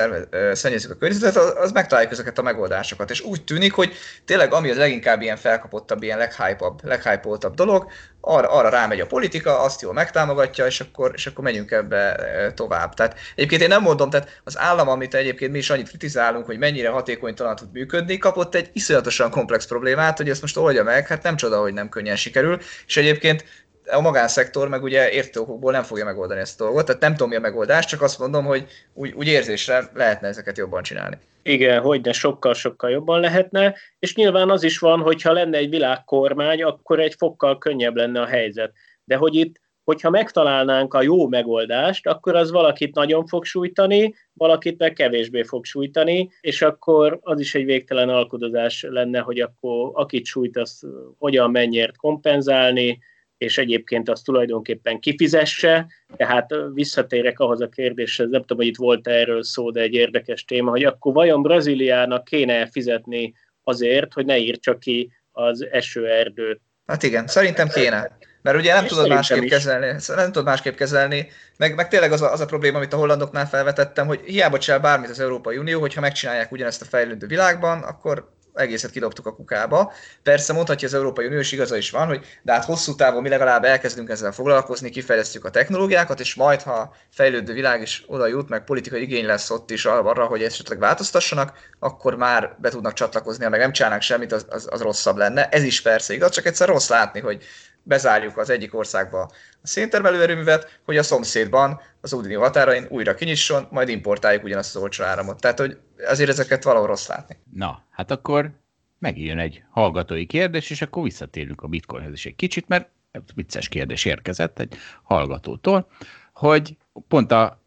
szennyezzük a környezetet, az megtaláljuk ezeket a megoldásokat. És úgy tűnik, hogy tényleg ami az leginkább ilyen felkapottabb, ilyen leghype-abb, leghype dolog, arra, arra rámegy a politika, azt jól megtámogatja, és akkor, és akkor megyünk ebbe tovább. Tehát egyébként én nem mondom, tehát az állam, amit egyébként mi is annyit kritizálunk, hogy mennyire hatékonytalan tud működni, kapott egy iszonyatosan komplex problémát, hogy ezt most oldja meg, hát nem csoda, hogy nem könnyen sikerül, és egyébként a magánszektor meg ugye értő okokból nem fogja megoldani ezt a dolgot, tehát nem tudom mi a megoldás, csak azt mondom, hogy úgy, úgy érzésre lehetne ezeket jobban csinálni. Igen, hogy ne sokkal-sokkal jobban lehetne, és nyilván az is van, hogy ha lenne egy világkormány, akkor egy fokkal könnyebb lenne a helyzet. De hogy itt, hogyha megtalálnánk a jó megoldást, akkor az valakit nagyon fog sújtani, valakit meg kevésbé fog sújtani, és akkor az is egy végtelen alkudozás lenne, hogy akkor akit sújt, azt hogyan mennyiért kompenzálni, és egyébként azt tulajdonképpen kifizesse, tehát visszatérek ahhoz a kérdéshez, nem tudom, hogy itt volt erről szó, de egy érdekes téma, hogy akkor vajon Brazíliának kéne fizetni azért, hogy ne írtsa ki az esőerdőt. Hát igen, szerintem kéne. Mert ugye nem és tudod másképp is. kezelni, nem tudod másképp kezelni, meg, meg tényleg az a, az a probléma, amit a hollandoknál felvetettem, hogy hiába csinál bármit az Európai Unió, hogyha megcsinálják ugyanezt a fejlődő világban, akkor egészet kidobtuk a kukába. Persze mondhatja az Európai Unió, és igaza is van, hogy de hát hosszú távon mi legalább elkezdünk ezzel foglalkozni, kifejlesztjük a technológiákat, és majd, ha fejlődő világ is oda jut, meg politikai igény lesz ott is arra, hogy esetleg változtassanak, akkor már be tudnak csatlakozni, ha meg nem csinálnak semmit, az, az, az rosszabb lenne. Ez is persze igaz, csak egyszer rossz látni, hogy bezárjuk az egyik országba a széntermelő erőművet, hogy a szomszédban, az Unió határain újra kinyisson, majd importáljuk ugyanazt az olcsó áramot. Tehát, hogy azért ezeket valahol rossz látni. Na, hát akkor megjön egy hallgatói kérdés, és akkor visszatérünk a bitcoinhez is egy kicsit, mert vicces kérdés érkezett egy hallgatótól, hogy pont a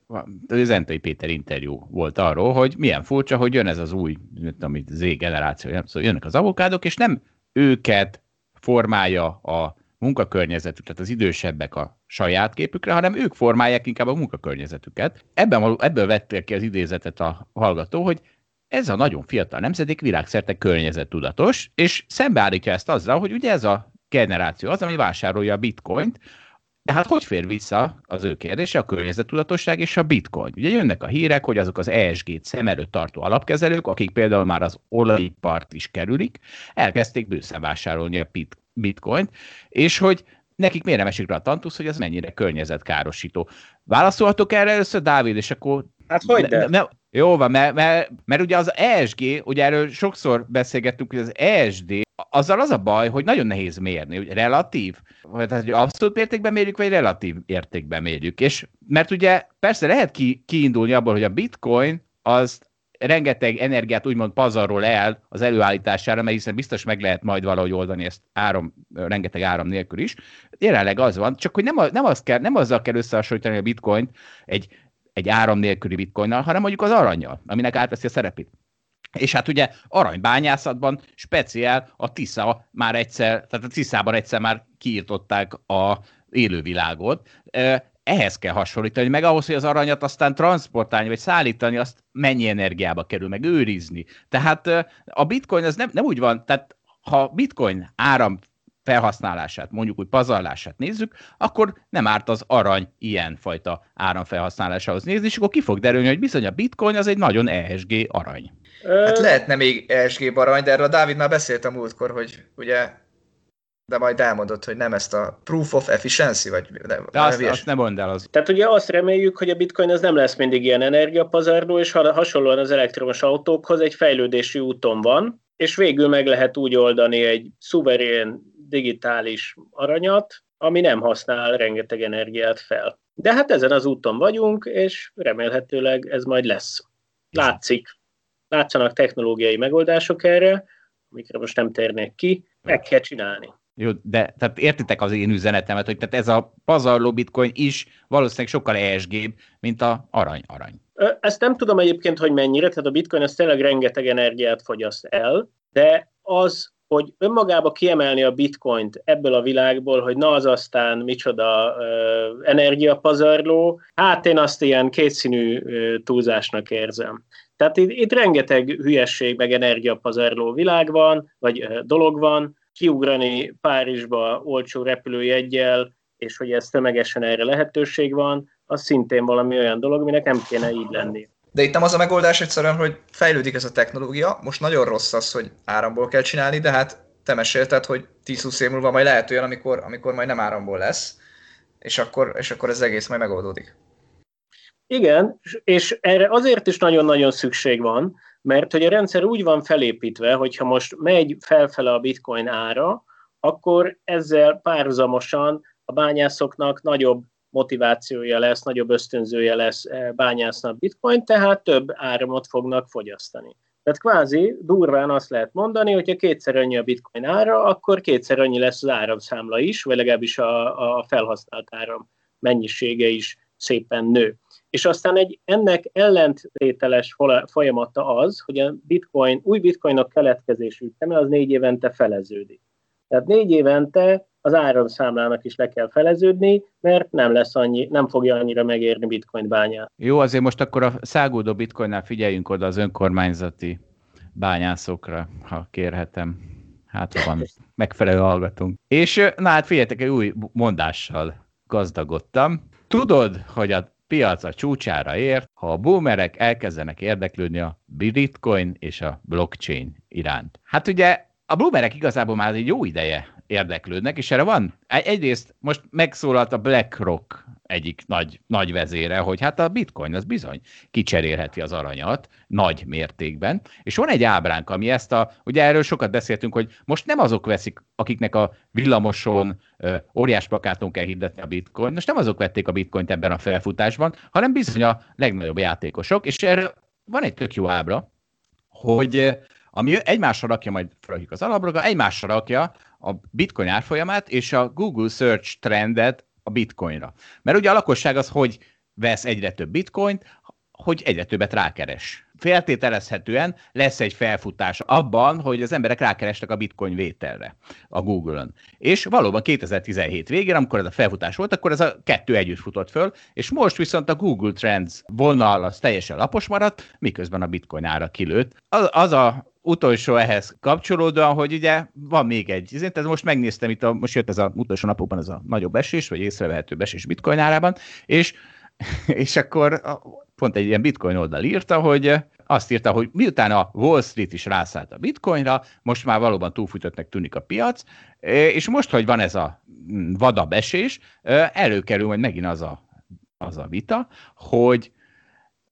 az Entai Péter interjú volt arról, hogy milyen furcsa, hogy jön ez az új, amit Z generáció, szóval jönnek az avokádok, és nem őket formálja a munkakörnyezetük, tehát az idősebbek a saját képükre, hanem ők formálják inkább a munkakörnyezetüket. Ebben, ebből vették ki az idézetet a hallgató, hogy ez a nagyon fiatal nemzedék világszerte környezettudatos, és szembeállítja ezt azzal, hogy ugye ez a generáció az, ami vásárolja a bitcoint, de hát hogy fér vissza az ő kérdése, a környezettudatosság és a bitcoin? Ugye jönnek a hírek, hogy azok az ESG-t szem előtt tartó alapkezelők, akik például már az olajipart is kerülik, elkezdték bőszen vásárolni a bitcoint, és hogy nekik miért nem esik rá a tantusz, hogy ez mennyire környezetkárosító. Válaszolhatok erre először, Dávid, és akkor... Hát hogy ne, ne, jó van, mert, mert, mert ugye az ESG, ugye erről sokszor beszélgettünk, hogy az ESD, azzal az a baj, hogy nagyon nehéz mérni, hogy relatív, tehát hogy abszolút értékben mérjük, vagy relatív értékben mérjük. És mert ugye persze lehet ki, kiindulni abból, hogy a bitcoin az rengeteg energiát úgymond pazarol el az előállítására, mert hiszen biztos meg lehet majd valahogy oldani ezt áram, rengeteg áram nélkül is. Jelenleg az van, csak hogy nem, a, nem, az kell, nem azzal kell összehasonlítani a bitcoint egy, egy áram nélküli bitcoinnal, hanem mondjuk az aranyjal, aminek átveszi a szerepét. És hát ugye aranybányászatban speciál a Tisza már egyszer, tehát a Tiszában egyszer már kiirtották a élővilágot ehhez kell hasonlítani, meg ahhoz, hogy az aranyat aztán transportálni, vagy szállítani, azt mennyi energiába kerül, meg őrizni. Tehát a bitcoin az nem, nem úgy van, tehát ha bitcoin áram felhasználását, mondjuk úgy pazarlását nézzük, akkor nem árt az arany ilyenfajta áramfelhasználásához nézni, és akkor ki fog derülni, hogy bizony a bitcoin az egy nagyon ESG arany. Hát lehetne még ESG arany, de erről a beszélt a múltkor, hogy ugye de majd elmondod, hogy nem ezt a proof of efficiency, vagy nem, de azt, azt nem mondd el. Az. Tehát ugye azt reméljük, hogy a bitcoin az nem lesz mindig ilyen energiapazarló, és hasonlóan az elektromos autókhoz egy fejlődési úton van, és végül meg lehet úgy oldani egy szuverén digitális aranyat, ami nem használ rengeteg energiát fel. De hát ezen az úton vagyunk, és remélhetőleg ez majd lesz. Látszik. Látszanak technológiai megoldások erre, amikre most nem térnék ki, meg kell csinálni. Jó, de tehát értitek az én üzenetemet, hogy tehát ez a pazarló bitcoin is valószínűleg sokkal esg mint a arany-arany. Ezt nem tudom egyébként, hogy mennyire, tehát a bitcoin az tényleg rengeteg energiát fogyaszt el, de az, hogy önmagába kiemelni a bitcoint ebből a világból, hogy na az aztán micsoda uh, energiapazarló, hát én azt ilyen kétszínű uh, túlzásnak érzem. Tehát itt, itt rengeteg hülyesség, meg energiapazarló világ van, vagy uh, dolog van, kiugrani Párizsba olcsó repülőjeggyel, és hogy ez tömegesen erre lehetőség van, az szintén valami olyan dolog, aminek nem kéne így lenni. De itt nem az a megoldás egyszerűen, hogy fejlődik ez a technológia, most nagyon rossz az, hogy áramból kell csinálni, de hát te mesélted, hogy 10-20 év múlva majd lehet olyan, amikor, amikor majd nem áramból lesz, és akkor, és akkor ez egész majd megoldódik. Igen, és erre azért is nagyon-nagyon szükség van, mert hogy a rendszer úgy van felépítve, hogyha most megy felfele a bitcoin ára, akkor ezzel párhuzamosan a bányászoknak nagyobb motivációja lesz, nagyobb ösztönzője lesz eh, bányászni a bitcoin, tehát több áramot fognak fogyasztani. Tehát kvázi durván azt lehet mondani, hogyha kétszer annyi a bitcoin ára, akkor kétszer annyi lesz az áramszámla is, vagy legalábbis a, a felhasznált áram mennyisége is szépen nő. És aztán egy ennek ellentételes folyamata az, hogy a bitcoin, új bitcoinok keletkezési üteme az négy évente feleződik. Tehát négy évente az áramszámlának is le kell feleződni, mert nem lesz annyi, nem fogja annyira megérni bitcoin bányát. Jó, azért most akkor a szágódó bitcoinnál figyeljünk oda az önkormányzati bányászokra, ha kérhetem. Hát van, megfelelő hallgatunk. És na hát figyeljetek, egy új mondással gazdagodtam. Tudod, hogy a piac a csúcsára ért, ha a boomerek elkezdenek érdeklődni a bitcoin és a blockchain iránt. Hát ugye a boomerek igazából már egy jó ideje érdeklődnek, és erre van. Egyrészt most megszólalt a BlackRock egyik nagy, nagy vezére, hogy hát a bitcoin az bizony kicserélheti az aranyat nagy mértékben, és van egy ábránk, ami ezt a, ugye erről sokat beszéltünk, hogy most nem azok veszik, akiknek a villamoson óriás plakáton kell hirdetni a bitcoin, most nem azok vették a bitcoint ebben a felfutásban, hanem bizony a legnagyobb játékosok, és erre van egy tök jó ábra, hogy ami egymásra rakja, majd felrakjuk az alapra, egymásra rakja a bitcoin árfolyamát és a Google Search trendet a bitcoinra. Mert ugye a lakosság az, hogy vesz egyre több bitcoint, hogy egyre többet rákeres. Feltételezhetően lesz egy felfutás abban, hogy az emberek rákerestek a bitcoin vételre a Google-ön. És valóban 2017 végén, amikor ez a felfutás volt, akkor ez a kettő együtt futott föl, és most viszont a Google Trends vonal az teljesen lapos maradt, miközben a bitcoin ára kilőtt. Az, az a utolsó ehhez kapcsolódóan, hogy ugye van még egy, tehát most megnéztem itt, a, most jött ez a utolsó napokban ez a nagyobb esés, vagy észrevehető esés bitcoin árában, és, és akkor pont egy ilyen bitcoin oldal írta, hogy azt írta, hogy miután a Wall Street is rászállt a bitcoinra, most már valóban túlfűtöttnek tűnik a piac, és most, hogy van ez a mm, vadabb esés, előkerül majd megint az a, az a vita, hogy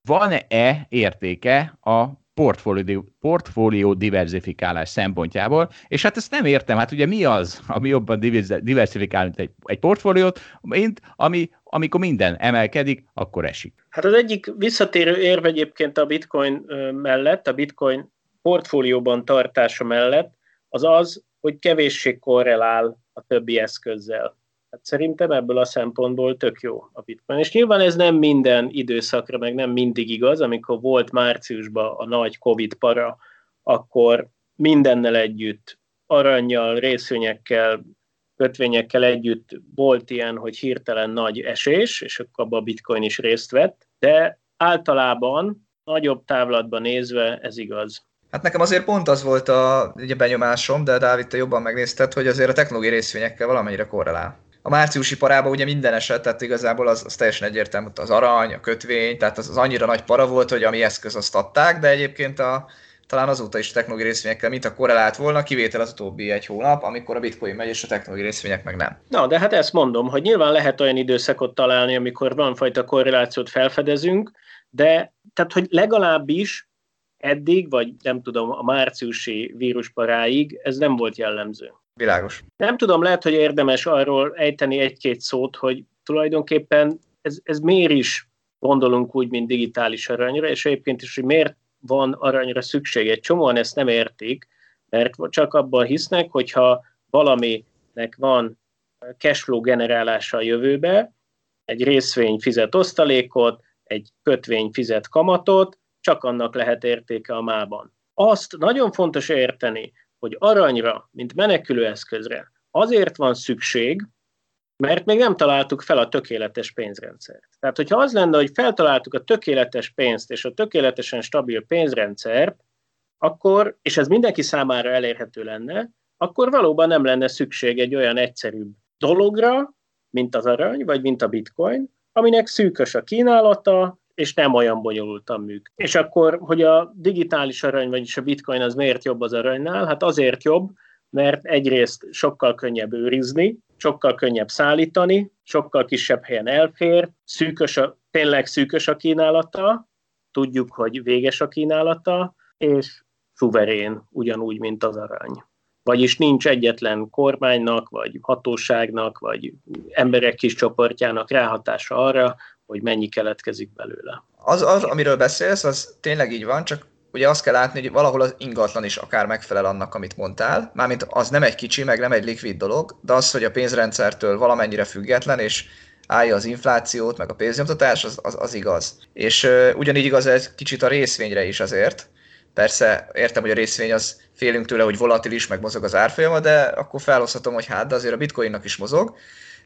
van-e értéke a portfólió, portfólió diversifikálás szempontjából, és hát ezt nem értem, hát ugye mi az, ami jobban diversifikál, egy, egy portfóliót, mint ami, amikor minden emelkedik, akkor esik. Hát az egyik visszatérő érv egyébként a bitcoin mellett, a bitcoin portfólióban tartása mellett, az az, hogy kevéssé korrelál a többi eszközzel. Hát szerintem ebből a szempontból tök jó a bitcoin. És nyilván ez nem minden időszakra, meg nem mindig igaz, amikor volt márciusban a nagy Covid para, akkor mindennel együtt, aranyjal, részvényekkel, kötvényekkel együtt volt ilyen, hogy hirtelen nagy esés, és akkor abban a bitcoin is részt vett, de általában nagyobb távlatban nézve ez igaz. Hát nekem azért pont az volt a ugye benyomásom, de Dávid, te jobban megnézted, hogy azért a technológiai részvényekkel valamennyire korrelál a márciusi parában ugye minden eset, tehát igazából az, az teljesen egyértelmű, az arany, a kötvény, tehát az, az annyira nagy para volt, hogy ami eszköz azt adták, de egyébként a, talán azóta is technológiai részvényekkel mint a korrelált volna, kivétel az utóbbi egy hónap, amikor a bitcoin megy, és a technológiai részvények meg nem. Na, de hát ezt mondom, hogy nyilván lehet olyan időszakot találni, amikor van fajta korrelációt felfedezünk, de tehát, hogy legalábbis eddig, vagy nem tudom, a márciusi vírusparáig ez nem volt jellemző. Világos. Nem tudom, lehet, hogy érdemes arról ejteni egy-két szót, hogy tulajdonképpen ez, ez miért is gondolunk úgy, mint digitális aranyra, és egyébként is, hogy miért van aranyra szükség. Egy csomóan ezt nem értik, mert csak abban hisznek, hogyha valaminek van cashflow generálása a jövőbe, egy részvény fizet osztalékot, egy kötvény fizet kamatot, csak annak lehet értéke a mában. Azt nagyon fontos érteni, hogy aranyra, mint menekülőeszközre azért van szükség, mert még nem találtuk fel a tökéletes pénzrendszert. Tehát, hogyha az lenne, hogy feltaláltuk a tökéletes pénzt és a tökéletesen stabil pénzrendszert, akkor, és ez mindenki számára elérhető lenne, akkor valóban nem lenne szükség egy olyan egyszerűbb dologra, mint az arany, vagy mint a bitcoin, aminek szűkös a kínálata, és nem olyan bonyolultan működik. És akkor, hogy a digitális arany, vagyis a bitcoin az miért jobb az aranynál? Hát azért jobb, mert egyrészt sokkal könnyebb őrizni, sokkal könnyebb szállítani, sokkal kisebb helyen elfér, szűkös a, tényleg szűkös a kínálata, tudjuk, hogy véges a kínálata, és szuverén, ugyanúgy, mint az arany. Vagyis nincs egyetlen kormánynak, vagy hatóságnak, vagy emberek kis csoportjának ráhatása arra, hogy mennyi keletkezik belőle. Az, az, amiről beszélsz, az tényleg így van, csak ugye azt kell látni, hogy valahol az ingatlan is akár megfelel annak, amit mondtál. Mármint az nem egy kicsi, meg nem egy likvid dolog, de az, hogy a pénzrendszertől valamennyire független, és állja az inflációt, meg a pénznyomtatás, az, az, az igaz. És uh, ugyanígy igaz ez kicsit a részvényre is azért. Persze értem, hogy a részvény az félünk tőle, hogy volatilis, meg mozog az árfolyama, de akkor felhozhatom, hogy hát, de azért a bitcoinnak is mozog.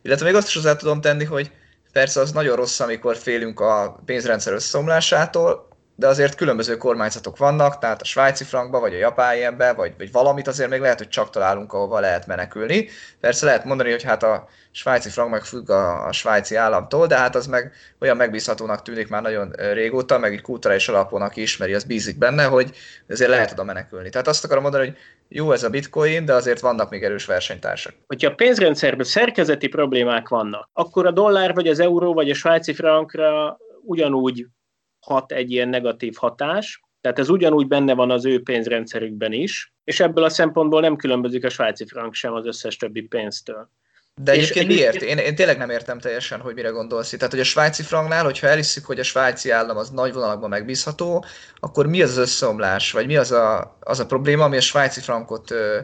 Illetve még azt is hozzá tudom tenni, hogy Persze az nagyon rossz, amikor félünk a pénzrendszer összeomlásától, de azért különböző kormányzatok vannak, tehát a svájci frankba, vagy a japán ilyenbe, vagy, vagy valamit azért még lehet, hogy csak találunk, ahova lehet menekülni. Persze lehet mondani, hogy hát a svájci frank meg függ a, a svájci államtól, de hát az meg olyan megbízhatónak tűnik már nagyon régóta, meg egy kulturális alapon, ismeri, az bízik benne, hogy azért lehet oda menekülni. Tehát azt akarom mondani, hogy jó ez a bitcoin, de azért vannak még erős versenytársak. Hogyha a pénzrendszerben szerkezeti problémák vannak, akkor a dollár, vagy az euró, vagy a svájci frankra ugyanúgy hat egy ilyen negatív hatás, tehát ez ugyanúgy benne van az ő pénzrendszerükben is, és ebből a szempontból nem különbözik a svájci frank sem az összes többi pénztől. De egyébként miért? Én, én tényleg nem értem teljesen, hogy mire gondolsz Tehát, hogy a svájci franknál, hogyha elhiszük, hogy a svájci állam az nagy vonalakban megbízható, akkor mi az az összeomlás, vagy mi az a, az a probléma, ami a svájci frankot ö,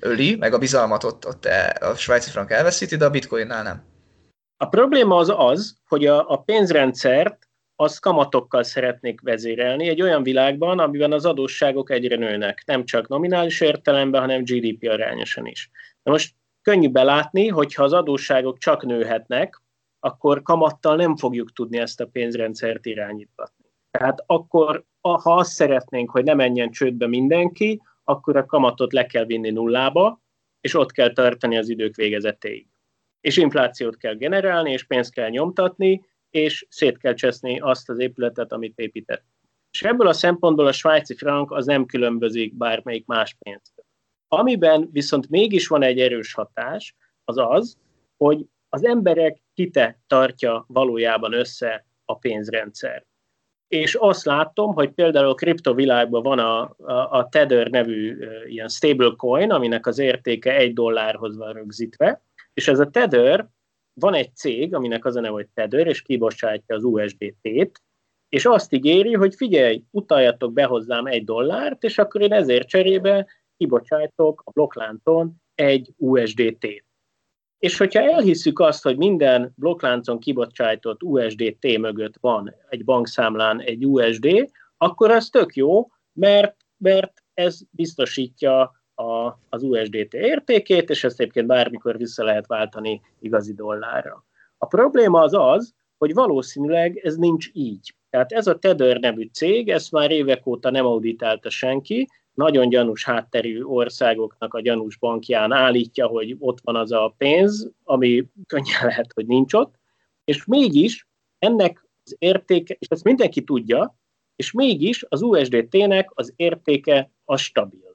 öli, meg a bizalmat ott, ott e, a svájci frank elveszíti, de a bitcoinnál nem? A probléma az az, hogy a, a pénzrendszert azt kamatokkal szeretnék vezérelni egy olyan világban, amiben az adósságok egyre nőnek, nem csak nominális értelemben, hanem GDP arányosan is. Na most könnyű belátni, hogy ha az adósságok csak nőhetnek, akkor kamattal nem fogjuk tudni ezt a pénzrendszert irányítani. Tehát akkor, ha azt szeretnénk, hogy ne menjen csődbe mindenki, akkor a kamatot le kell vinni nullába, és ott kell tartani az idők végezetéig. És inflációt kell generálni, és pénzt kell nyomtatni, és szét kell cseszni azt az épületet, amit épített. És ebből a szempontból a svájci frank az nem különbözik bármelyik más pénztől. Amiben viszont mégis van egy erős hatás, az az, hogy az emberek hite tartja valójában össze a pénzrendszer. És azt látom, hogy például a kriptovilágban van a, a, a Tether nevű ilyen stablecoin, aminek az értéke egy dollárhoz van rögzítve, és ez a Tether van egy cég, aminek az a neve, hogy Tether, és kibocsátja az USDT-t, és azt ígéri, hogy figyelj, utaljatok be hozzám egy dollárt, és akkor én ezért cserébe kibocsájtok a blokkláncon egy USDT-t. És hogyha elhisszük azt, hogy minden blokkláncon kibocsájtott USDT mögött van egy bankszámlán egy USD, akkor ez tök jó, mert, mert ez biztosítja a, az USDT értékét, és ezt egyébként bármikor vissza lehet váltani igazi dollárra. A probléma az az, hogy valószínűleg ez nincs így. Tehát ez a Tether nevű cég, ezt már évek óta nem auditálta senki, nagyon gyanús hátterű országoknak a gyanús bankján állítja, hogy ott van az a pénz, ami könnyen lehet, hogy nincs ott, és mégis ennek az értéke, és ezt mindenki tudja, és mégis az USDT-nek az értéke a stabil.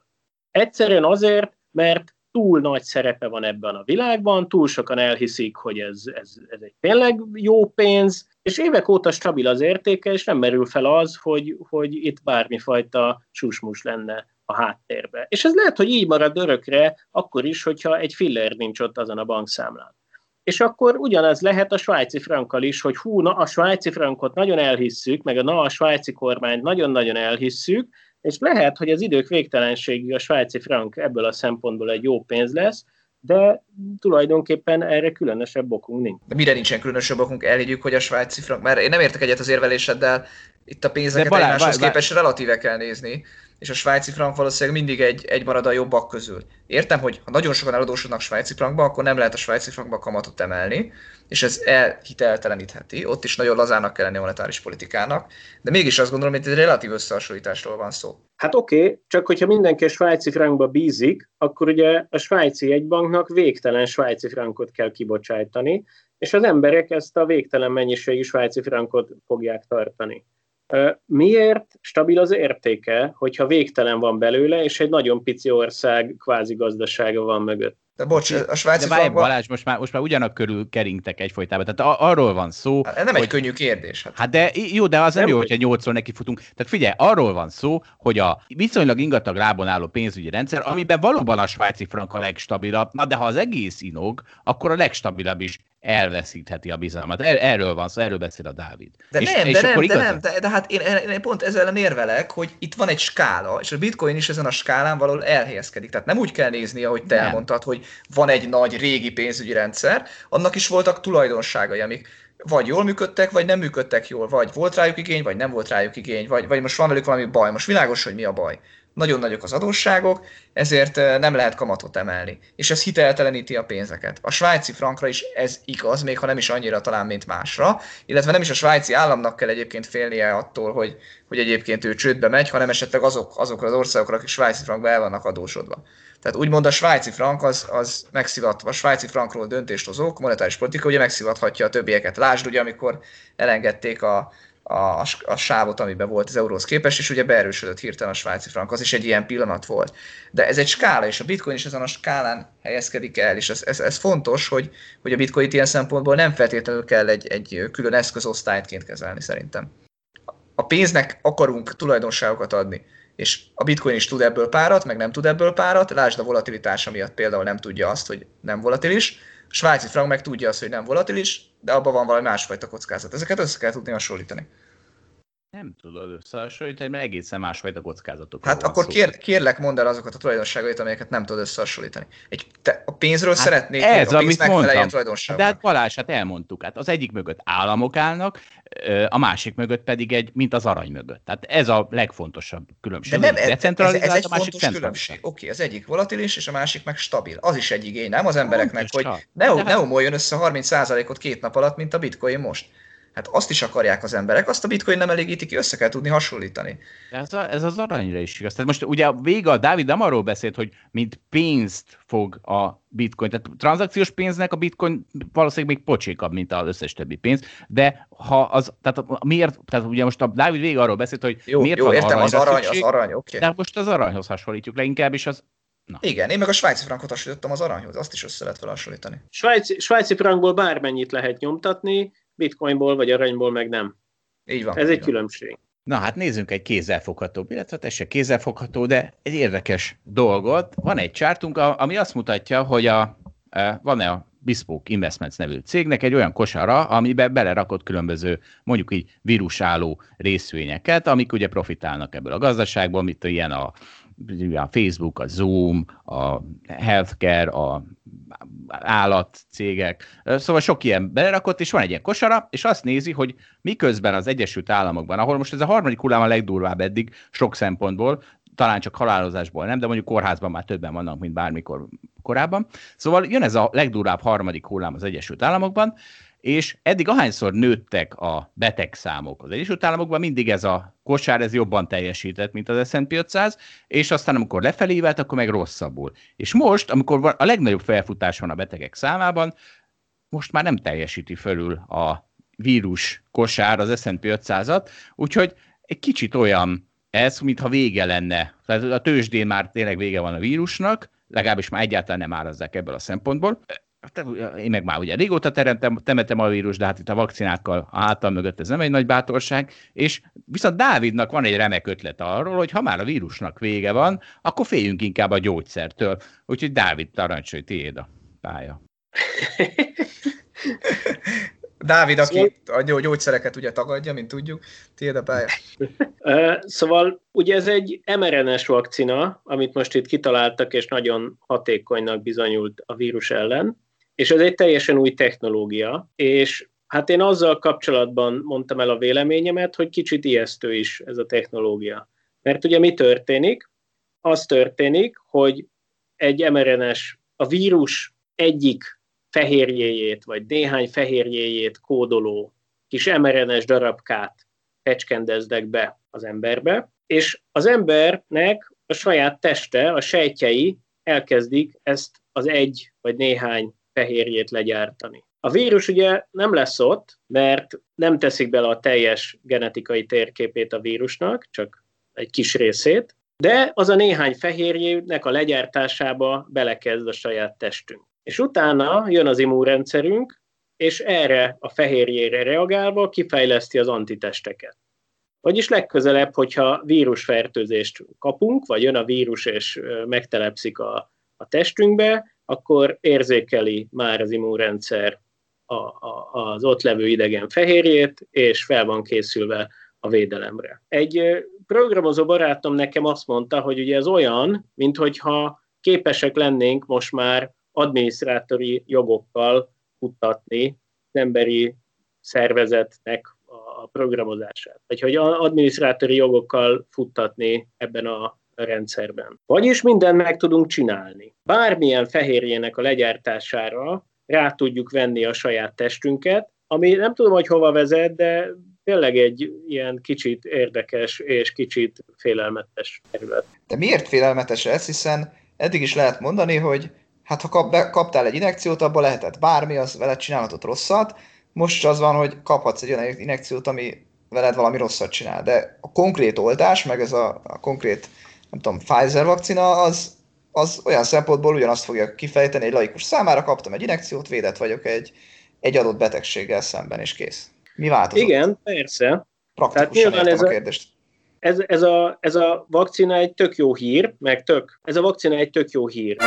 Egyszerűen azért, mert túl nagy szerepe van ebben a világban, túl sokan elhiszik, hogy ez, ez, ez egy tényleg jó pénz, és évek óta stabil az értéke, és nem merül fel az, hogy, hogy itt bármifajta susmus lenne a háttérbe. És ez lehet, hogy így marad örökre, akkor is, hogyha egy filler nincs ott azon a bankszámlán. És akkor ugyanez lehet a svájci frankkal is, hogy hú, na a svájci frankot nagyon elhisszük, meg a na a svájci kormányt nagyon-nagyon elhisszük, és lehet, hogy az idők végtelenségig a svájci frank ebből a szempontból egy jó pénz lesz, de tulajdonképpen erre különösebb okunk nincs. De mire nincsen különösebb okunk? Elhiggyük, hogy a svájci frank, mert én nem értek egyet az érveléseddel, itt a pénzeket balá, egymáshoz balá, képest relatíve kell nézni és a svájci frank valószínűleg mindig egy, egy marad a jobbak közül. Értem, hogy ha nagyon sokan eladósodnak svájci frankba, akkor nem lehet a svájci frankba kamatot emelni, és ez elhiteltelenítheti, ott is nagyon lazának kell lenni a monetáris politikának, de mégis azt gondolom, hogy egy relatív összehasonlításról van szó. Hát oké, okay, csak hogyha mindenki a svájci frankba bízik, akkor ugye a svájci egybanknak végtelen svájci frankot kell kibocsájtani, és az emberek ezt a végtelen mennyiségű svájci frankot fogják tartani. Miért stabil az értéke, hogyha végtelen van belőle, és egy nagyon pici ország kvázi gazdasága van mögött? De bocs, a svájci De várj, Balázs, most már, most már ugyanak körül keringtek egyfolytában. Tehát arról van szó. Hát, nem hogy, egy könnyű kérdés. Hát. hát de jó, de az nem, nem jó, hogyha nyolcról neki futunk. Tehát figyelj, arról van szó, hogy a viszonylag ingatag lábon álló pénzügyi rendszer, amiben valóban a svájci frank a legstabilabb, na de ha az egész inog, akkor a legstabilabb is elveszítheti a bizalmat. Er, erről van szó, erről beszél a Dávid. De és, nem, és de, nem de nem, de, de hát én, én pont ezzel ellen érvelek, hogy itt van egy skála, és a bitcoin is ezen a skálán valahol elhelyezkedik. Tehát nem úgy kell nézni, ahogy te nem. elmondtad, hogy van egy nagy régi pénzügyi rendszer, annak is voltak tulajdonságai, amik vagy jól működtek, vagy nem működtek jól, vagy volt rájuk igény, vagy nem volt rájuk igény, vagy, vagy most van velük valami baj. Most világos, hogy mi a baj. Nagyon nagyok az adósságok, ezért nem lehet kamatot emelni. És ez hitelteleníti a pénzeket. A svájci frankra is ez igaz, még ha nem is annyira talán, mint másra, illetve nem is a svájci államnak kell egyébként félnie attól, hogy, hogy egyébként ő csődbe megy, hanem esetleg azok, azokra az országokra, akik svájci frankba el vannak adósodva. Tehát úgymond a svájci frank az, az megszivatva, a svájci frankról döntést hozók, monetáris politika ugye megszivathatja a többieket. Lásd ugye, amikor elengedték a, a, a sávot, amiben volt az euróhoz képest, és ugye beerősödött hirtelen a svájci frank, az is egy ilyen pillanat volt. De ez egy skála, és a bitcoin is ezen a skálán helyezkedik el, és ez, ez, ez fontos, hogy, hogy a bitcoin ilyen szempontból nem feltétlenül kell egy, egy külön eszközosztályként kezelni szerintem. A pénznek akarunk tulajdonságokat adni, és a bitcoin is tud ebből párat, meg nem tud ebből párat, lásd a volatilitása miatt például nem tudja azt, hogy nem volatilis, a svájci frank meg tudja azt, hogy nem volatilis, de abban van valami másfajta kockázat. Ezeket össze kell tudni hasonlítani. Nem tudod összehasonlítani, mert egészen másfajta kockázatok. Hát akkor kér, kérlek, mondd el azokat a tulajdonságait, amelyeket nem tudod összehasonlítani. Egy, te a pénzről hát szeretnék, ez, a pénz megfeleljen De hát Balázs, hát elmondtuk, hát az egyik mögött államok állnak, a másik mögött pedig egy, mint az arany mögött. Tehát ez a legfontosabb különbség. De nem, ez, ez, ez egy a másik fontos különbség. Oké, okay, az egyik volatilis, és a másik meg stabil. Az is egy igény, nem az embereknek, Fontos, hogy ne, ne hát- omoljon össze 30%-ot két nap alatt, mint a bitcoin most. Hát azt is akarják az emberek, azt a bitcoin nem elégíti ki, össze kell tudni hasonlítani. Ez, a, ez az aranyra is igaz. Tehát most ugye a vége a Dávid nem arról beszélt, hogy mint pénzt fog a bitcoin, tehát tranzakciós pénznek a bitcoin valószínűleg még pocsékabb, mint az összes többi pénz, de ha az, tehát miért, tehát ugye most a Dávid vége arról beszélt, hogy jó, miért jó, van értem, az arany, szükség, az arany, oké. Okay. De most az aranyhoz hasonlítjuk leginkább, és az Na. Igen, én meg a svájci frankot hasonlítottam az aranyhoz, azt is össze lehet felhasonlítani. Svájci, svájci frankból bármennyit lehet nyomtatni, bitcoinból vagy aranyból meg nem. Így van. Ez egy van. különbség. Na hát nézzünk egy kézzelfogható, illetve hát ez se kézzelfogható, de egy érdekes dolgot. Van egy csártunk, ami azt mutatja, hogy a, van-e a Bespoke Investments nevű cégnek egy olyan kosara, amiben belerakott különböző, mondjuk így vírusálló részvényeket, amik ugye profitálnak ebből a gazdaságból, mint ilyen a a Facebook, a Zoom, a healthcare, a állatcégek, szóval sok ilyen belerakott, és van egy ilyen kosara, és azt nézi, hogy miközben az Egyesült Államokban, ahol most ez a harmadik hullám a legdurvább eddig, sok szempontból, talán csak halálozásból nem, de mondjuk kórházban már többen vannak, mint bármikor korábban. Szóval jön ez a legdurvább harmadik hullám az Egyesült Államokban, és eddig ahányszor nőttek a betegszámok az Egyesült Államokban, mindig ez a kosár ez jobban teljesített, mint az S&P 500, és aztán amikor lefelé vált, akkor meg rosszabbul. És most, amikor a legnagyobb felfutás van a betegek számában, most már nem teljesíti fölül a vírus kosár az S&P 500-at, úgyhogy egy kicsit olyan ez, mintha vége lenne. Tehát a tőzsdén már tényleg vége van a vírusnak, legalábbis már egyáltalán nem árazzák ebből a szempontból. Hát, én meg már ugye régóta teremtem, temetem a vírus, de hát itt a vakcinákkal a hátam mögött ez nem egy nagy bátorság, és viszont Dávidnak van egy remek ötlet arról, hogy ha már a vírusnak vége van, akkor féljünk inkább a gyógyszertől. Úgyhogy Dávid, parancsolj, tiéd a pálya. Dávid, aki a gyógyszereket ugye tagadja, mint tudjuk, tiéd a pálya. Szóval ugye ez egy mRNS vakcina, amit most itt kitaláltak, és nagyon hatékonynak bizonyult a vírus ellen, és ez egy teljesen új technológia, és hát én azzal kapcsolatban mondtam el a véleményemet, hogy kicsit ijesztő is ez a technológia. Mert ugye mi történik? Az történik, hogy egy mRNS, a vírus egyik fehérjéjét, vagy néhány fehérjéjét kódoló kis mRNS darabkát fecskendeznek be az emberbe, és az embernek a saját teste, a sejtjei elkezdik ezt az egy vagy néhány fehérjét legyártani. A vírus ugye nem lesz ott, mert nem teszik bele a teljes genetikai térképét a vírusnak, csak egy kis részét, de az a néhány fehérjének a legyártásába belekezd a saját testünk. És utána jön az immunrendszerünk, és erre a fehérjére reagálva kifejleszti az antitesteket. Vagyis legközelebb, hogyha vírusfertőzést kapunk, vagy jön a vírus és megtelepszik a, a testünkbe, akkor érzékeli már az immunrendszer a, a, az ott levő idegen fehérjét, és fel van készülve a védelemre. Egy programozó barátom nekem azt mondta, hogy ugye ez olyan, mintha képesek lennénk most már adminisztrátori jogokkal futtatni az emberi szervezetnek a programozását. Vagy hogy adminisztrátori jogokkal futtatni ebben a rendszerben. Vagyis mindent meg tudunk csinálni. Bármilyen fehérjének a legyártására rá tudjuk venni a saját testünket, ami nem tudom, hogy hova vezet, de tényleg egy ilyen kicsit érdekes és kicsit félelmetes terület. De miért félelmetes ez? Hiszen eddig is lehet mondani, hogy hát ha kap, kaptál egy inekciót, abban lehetett bármi, az veled csinálhatott rosszat, most az van, hogy kaphatsz egy olyan inekciót, ami veled valami rosszat csinál. De a konkrét oltás, meg ez a, a konkrét, nem tudom, Pfizer vakcina, az, az olyan szempontból ugyanazt fogja kifejteni egy laikus számára, kaptam egy inekciót, védett vagyok egy, egy adott betegséggel szemben, és kész. Mi változott? Igen, persze. Praktikusan ez a kérdést. Ez, ez, a, ez a vakcina egy tök jó hír, meg tök, ez a vakcina egy tök jó hír.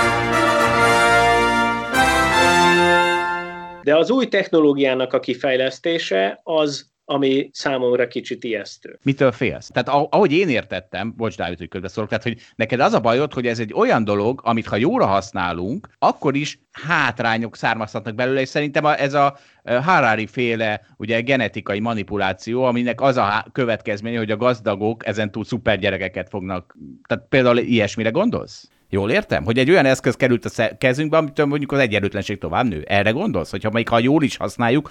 De az új technológiának a kifejlesztése az ami számomra kicsit ijesztő. Mitől félsz? Tehát ahogy én értettem, bocs Dávid, hogy közbeszólok, tehát hogy neked az a bajod, hogy ez egy olyan dolog, amit ha jóra használunk, akkor is hátrányok származhatnak belőle, és szerintem ez a Harari féle ugye genetikai manipuláció, aminek az a következménye, hogy a gazdagok ezen túl szuper gyerekeket fognak, tehát például ilyesmire gondolsz? Jól értem? Hogy egy olyan eszköz került a kezünkbe, amitől mondjuk az egyenlőtlenség tovább nő. Erre gondolsz? Hogyha még ha jól is használjuk,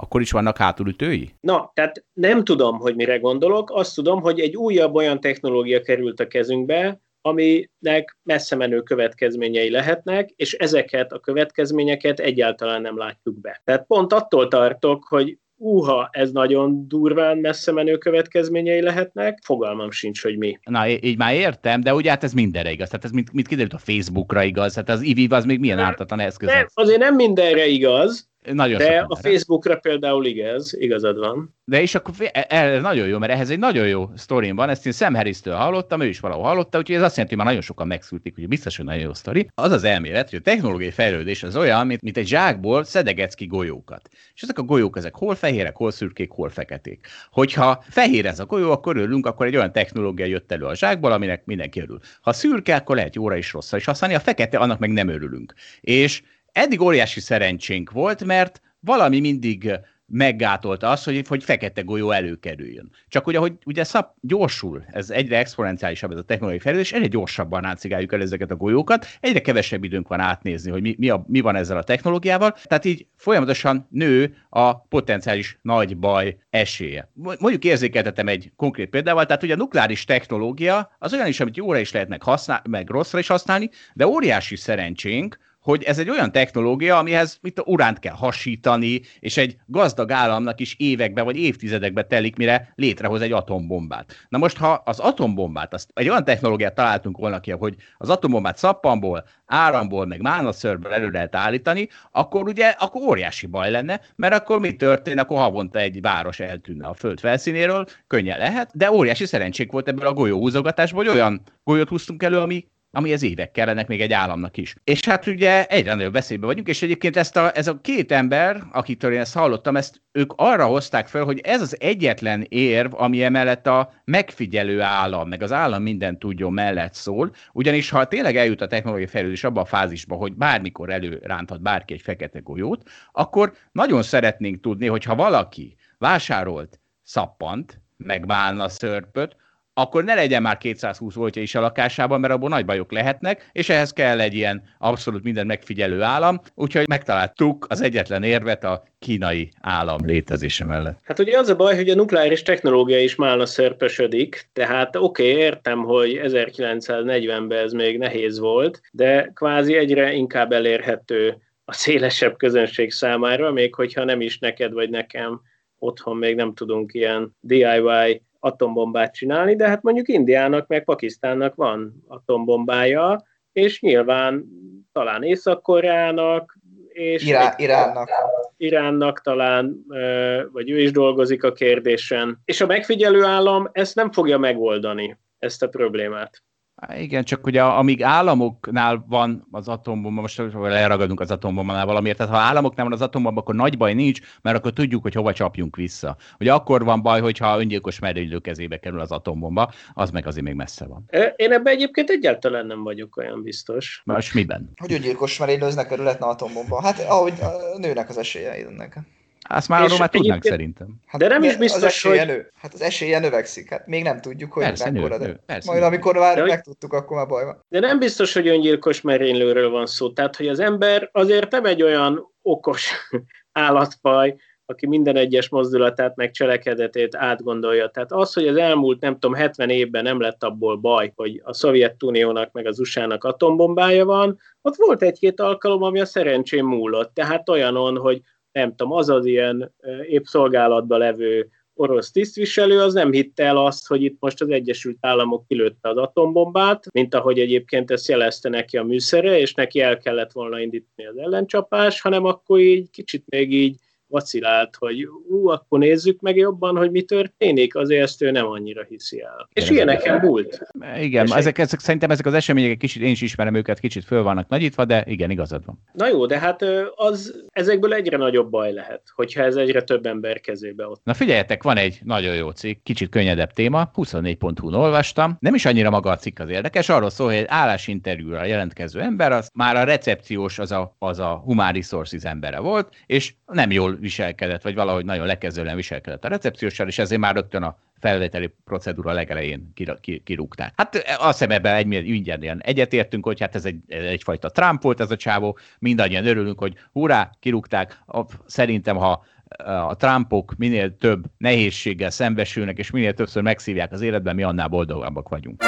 akkor is vannak hátulütői? Na, tehát nem tudom, hogy mire gondolok, azt tudom, hogy egy újabb olyan technológia került a kezünkbe, aminek messze menő következményei lehetnek, és ezeket a következményeket egyáltalán nem látjuk be. Tehát pont attól tartok, hogy úha, ez nagyon durván messze menő következményei lehetnek, fogalmam sincs, hogy mi. Na, így már értem, de ugye hát ez mindenre igaz. Tehát ez mit, mit kiderült a Facebookra igaz, hát az IVIV az még milyen ártatlan eszköz. Nem, azért nem mindenre igaz, nagyon De a Facebookra például igaz, igazad van. De és akkor e, ez nagyon jó, mert ehhez egy nagyon jó sztorim van, ezt én Sam Harris-től hallottam, ő is valahol hallotta, úgyhogy ez azt jelenti, hogy már nagyon sokan megszülték, hogy biztos, hogy nagyon jó sztori. Az az elmélet, hogy a technológiai fejlődés az olyan, mint, mint egy zsákból szedegetsz ki golyókat. És ezek a golyók, ezek hol fehérek, hol szürkék, hol feketék. Hogyha fehér ez a golyó, akkor örülünk, akkor egy olyan technológia jött elő a zsákból, aminek mindenki örül. Ha szürke, akkor lehet jóra is rosszra is használni, a fekete, annak meg nem örülünk. És eddig óriási szerencsénk volt, mert valami mindig meggátolta azt, hogy, hogy fekete golyó előkerüljön. Csak ugye, hogy ugye szap, gyorsul, ez egyre exponenciálisabb ez a technológiai fejlődés, egyre gyorsabban átszigáljuk el ezeket a golyókat, egyre kevesebb időnk van átnézni, hogy mi, mi, a, mi van ezzel a technológiával, tehát így folyamatosan nő a potenciális nagy baj esélye. Mondjuk érzékeltetem egy konkrét példával, tehát ugye a nukleáris technológia az olyan is, amit jóra is lehet meg, használ, meg rosszra is használni, de óriási szerencsénk, hogy ez egy olyan technológia, amihez mit a uránt kell hasítani, és egy gazdag államnak is évekbe vagy évtizedekbe telik, mire létrehoz egy atombombát. Na most, ha az atombombát, azt egy olyan technológiát találtunk volna ki, hogy az atombombát szappanból, áramból, meg mánaszörből elő lehet állítani, akkor ugye akkor óriási baj lenne, mert akkor mi történik, akkor havonta egy város eltűnne a föld felszínéről, könnyen lehet, de óriási szerencsék volt ebből a golyóhúzogatásból, hogy olyan golyót húztunk elő, ami amihez évek kellenek még egy államnak is. És hát ugye egyre nagyobb veszélybe vagyunk, és egyébként ezt a, ez a két ember, akitől én ezt hallottam, ezt ők arra hozták fel, hogy ez az egyetlen érv, ami emellett a megfigyelő állam, meg az állam minden tudjon mellett szól, ugyanis ha tényleg eljut a technológiai fejlődés abba a fázisba, hogy bármikor előránthat bárki egy fekete golyót, akkor nagyon szeretnénk tudni, hogy ha valaki vásárolt szappant, meg szörpöt, akkor ne legyen már 220 voltja is a lakásában, mert abból nagy bajok lehetnek, és ehhez kell egy ilyen abszolút minden megfigyelő állam, úgyhogy megtaláltuk az egyetlen érvet a kínai állam létezése mellett. Hát ugye az a baj, hogy a nukleáris technológia is málna szörpösödik, tehát oké, okay, értem, hogy 1940-ben ez még nehéz volt, de kvázi egyre inkább elérhető a szélesebb közönség számára, még hogyha nem is neked vagy nekem otthon még nem tudunk ilyen DIY atombombát csinálni, de hát mondjuk Indiának meg Pakisztánnak van atombombája, és nyilván talán Észak-Koreának, és Irá, Iránnak. Iránnak talán, vagy ő is dolgozik a kérdésen. És a megfigyelő állam ezt nem fogja megoldani, ezt a problémát. Igen, csak ugye amíg államoknál van az atombomba, most leragadunk az atombombanál valamiért, tehát ha államoknál van az atombomba, akkor nagy baj nincs, mert akkor tudjuk, hogy hova csapjunk vissza. Ugye akkor van baj, hogyha öngyilkos merénylő kezébe kerül az atombomba, az meg azért még messze van. Én ebben egyébként egyáltalán nem vagyok olyan biztos. Most miben? Hogy öngyilkos merénylőznek kerületne atombomba? Hát ahogy nőnek az esélyeid ennek. Azt már arról már tudnánk szerintem. Hát de nem is biztos, az esélye hogy... Nő. Hát az esélye növekszik. Hát még nem tudjuk, hogy persze, mekkora, nő, de nő, persze, majd nő. amikor már de, megtudtuk, akkor már baj van. De nem biztos, hogy öngyilkos merénylőről van szó. Tehát, hogy az ember azért nem egy olyan okos állatfaj, aki minden egyes mozdulatát meg cselekedetét átgondolja. Tehát az, hogy az elmúlt, nem tudom, 70 évben nem lett abból baj, hogy a Szovjetuniónak meg az USA-nak atombombája van, ott volt egy-két alkalom, ami a szerencsém múlott. Tehát olyanon, hogy nem tudom, az az ilyen épp szolgálatban levő orosz tisztviselő az nem hitte el azt, hogy itt most az Egyesült Államok kilőtte az atombombát, mint ahogy egyébként ezt jelezte neki a műszere, és neki el kellett volna indítani az ellencsapás, hanem akkor így kicsit még így vacilált, hogy ú, akkor nézzük meg jobban, hogy mi történik, azért ezt ő nem annyira hiszi el. És ilyeneken múlt. Igen, ezek, ezek, szerintem ezek az események kicsit, én is ismerem őket, kicsit föl vannak nagyítva, de igen, igazad van. Na jó, de hát az ezekből egyre nagyobb baj lehet, hogyha ez egyre több ember kezébe ott. Na figyeljetek, van egy nagyon jó cikk, kicsit könnyedebb téma, 24.hu-n olvastam, nem is annyira maga a cikk az érdekes, arról szól, hogy egy állásinterjúra jelentkező ember, az már a recepciós, az a, az a human resources embere volt, és nem jól viselkedett, vagy valahogy nagyon lekezően viselkedett a recepcióssal, és ezért már rögtön a felvételi procedúra legelején kirúgták. Hát azt hiszem ebben egy, mindjárt egyetértünk, hogy hát ez egy, egyfajta Trump volt ez a csávó, mindannyian örülünk, hogy hurrá, kirúgták. Szerintem, ha a Trumpok minél több nehézséggel szembesülnek, és minél többször megszívják az életben, mi annál boldogabbak vagyunk.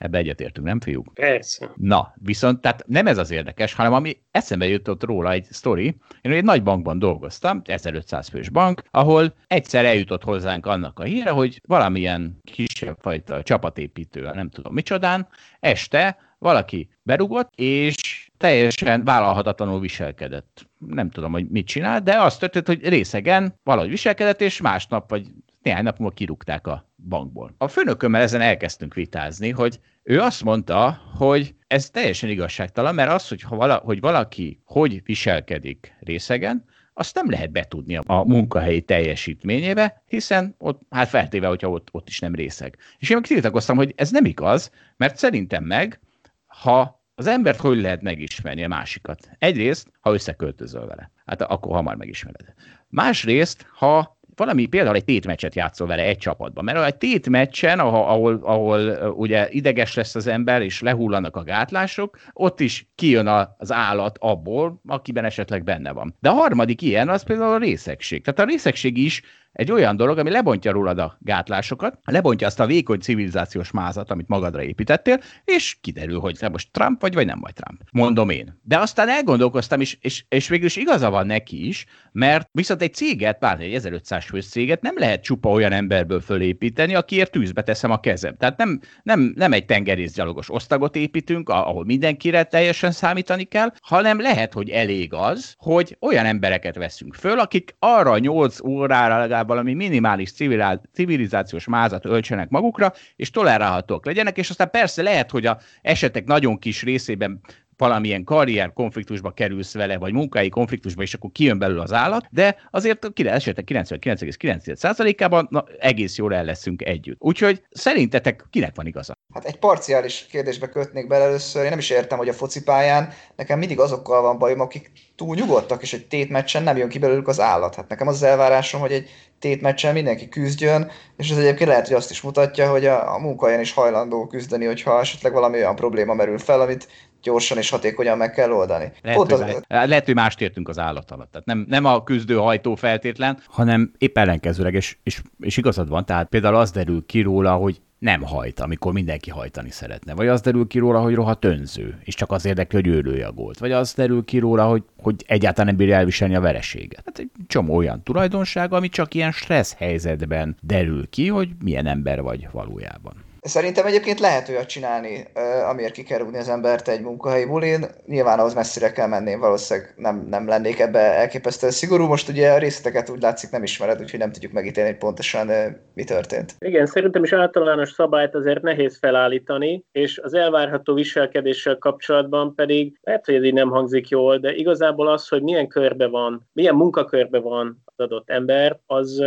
Ebbe egyetértünk, nem fiúk? Persze. Na, viszont tehát nem ez az érdekes, hanem ami eszembe jutott róla egy sztori. Én egy nagy bankban dolgoztam, 1500 fős bank, ahol egyszer eljutott hozzánk annak a híre, hogy valamilyen kisebb fajta csapatépítő, nem tudom micsodán, este valaki berugott, és teljesen vállalhatatlanul viselkedett. Nem tudom, hogy mit csinál, de azt történt, hogy részegen valahogy viselkedett, és másnap, vagy néhány nap múlva kirúgták a bankból. A főnökömmel ezen elkezdtünk vitázni, hogy ő azt mondta, hogy ez teljesen igazságtalan, mert az, hogy, vala, hogy valaki hogy viselkedik részegen, azt nem lehet betudni a munkahelyi teljesítményébe, hiszen ott, hát feltéve, hogyha ott, ott is nem részeg. És én meg tiltakoztam, hogy ez nem igaz, mert szerintem meg, ha az embert hogy lehet megismerni a másikat? Egyrészt, ha összeköltözöl vele. Hát akkor hamar megismered. Másrészt, ha valami például egy tétmeccset játszol vele egy csapatban, mert egy tétmeccsen, ahol, ahol, ugye ideges lesz az ember, és lehullanak a gátlások, ott is kijön az állat abból, akiben esetleg benne van. De a harmadik ilyen az például a részegség. Tehát a részegség is egy olyan dolog, ami lebontja rólad a gátlásokat, lebontja azt a vékony civilizációs mázat, amit magadra építettél, és kiderül, hogy te most Trump vagy, vagy nem vagy Trump. Mondom én. De aztán elgondolkoztam, és, és, és végül is igaza van neki is, mert viszont egy céget, bár egy 1500 fős céget nem lehet csupa olyan emberből fölépíteni, akiért tűzbe teszem a kezem. Tehát nem, nem, nem egy tengerészgyalogos osztagot építünk, ahol mindenkire teljesen számítani kell, hanem lehet, hogy elég az, hogy olyan embereket veszünk föl, akik arra 8 órára legalább valami minimális civilizációs mázat öltsenek magukra, és tolerálhatók legyenek, és aztán persze lehet, hogy a esetek nagyon kis részében valamilyen karrier konfliktusba kerülsz vele, vagy munkai konfliktusba, és akkor kijön belőle az állat, de azért a esetek 99,9%-ában egész jól el leszünk együtt. Úgyhogy szerintetek kinek van igaza? Hát egy parciális kérdésbe kötnék bele először. Én nem is értem, hogy a focipályán nekem mindig azokkal van bajom, akik túl nyugodtak, és egy tétmeccsen nem jön ki belőlük az állat. Hát nekem az elvárásom, hogy egy tétmeccsen mindenki küzdjön, és ez egyébként lehet, hogy azt is mutatja, hogy a, a munkahelyen is hajlandó küzdeni, hogyha esetleg valami olyan probléma merül fel, amit gyorsan és hatékonyan meg kell oldani. Lehet, Pont hogy, az... lehet hogy mást értünk az állat alatt. Tehát nem, nem a küzdő hajtó feltétlen, hanem épp ellenkezőleg, és, és, és igazad van, tehát például az derül ki róla, hogy nem hajt, amikor mindenki hajtani szeretne. Vagy az derül ki róla, hogy rohadt önző, és csak az érdekli, hogy ő lője a gólt. Vagy az derül ki róla, hogy, hogy egyáltalán nem bírja elviselni a vereséget. Hát egy csomó olyan tulajdonság, ami csak ilyen stressz helyzetben derül ki, hogy milyen ember vagy valójában. Szerintem egyébként lehet olyat csinálni, amiért ki kell rúgni az embert egy munkahelyi bulin. Nyilván ahhoz messzire kell menni, valószínűleg nem, nem lennék ebbe elképesztően szigorú. Most ugye a részleteket úgy látszik nem ismered, úgyhogy nem tudjuk megítélni, hogy pontosan mi történt. Igen, szerintem is általános szabályt azért nehéz felállítani, és az elvárható viselkedéssel kapcsolatban pedig lehet, hogy ez így nem hangzik jól, de igazából az, hogy milyen körbe van, milyen munkakörbe van az adott ember, az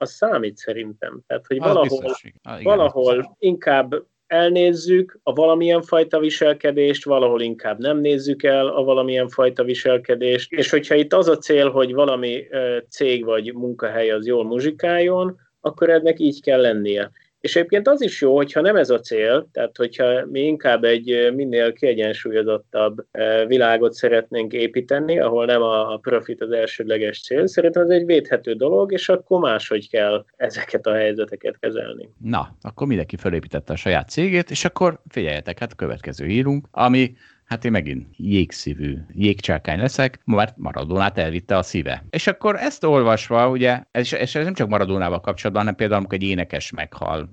az számít szerintem. Tehát, hogy valahol, ah, igen, valahol inkább elnézzük a valamilyen fajta viselkedést, valahol inkább nem nézzük el a valamilyen fajta viselkedést, és hogyha itt az a cél, hogy valami cég vagy munkahely az jól muzsikáljon, akkor ennek így kell lennie. És egyébként az is jó, hogyha nem ez a cél, tehát hogyha mi inkább egy minél kiegyensúlyozottabb világot szeretnénk építeni, ahol nem a profit az elsődleges cél, szerintem ez egy védhető dolog, és akkor máshogy kell ezeket a helyzeteket kezelni. Na, akkor mindenki felépítette a saját cégét, és akkor figyeljetek, hát következő írunk, ami hát én megint jégszívű, jégcsákány leszek, mert Maradonát elvitte a szíve. És akkor ezt olvasva, ugye, és, ez nem csak Maradonával kapcsolatban, hanem például, amikor egy énekes meghal,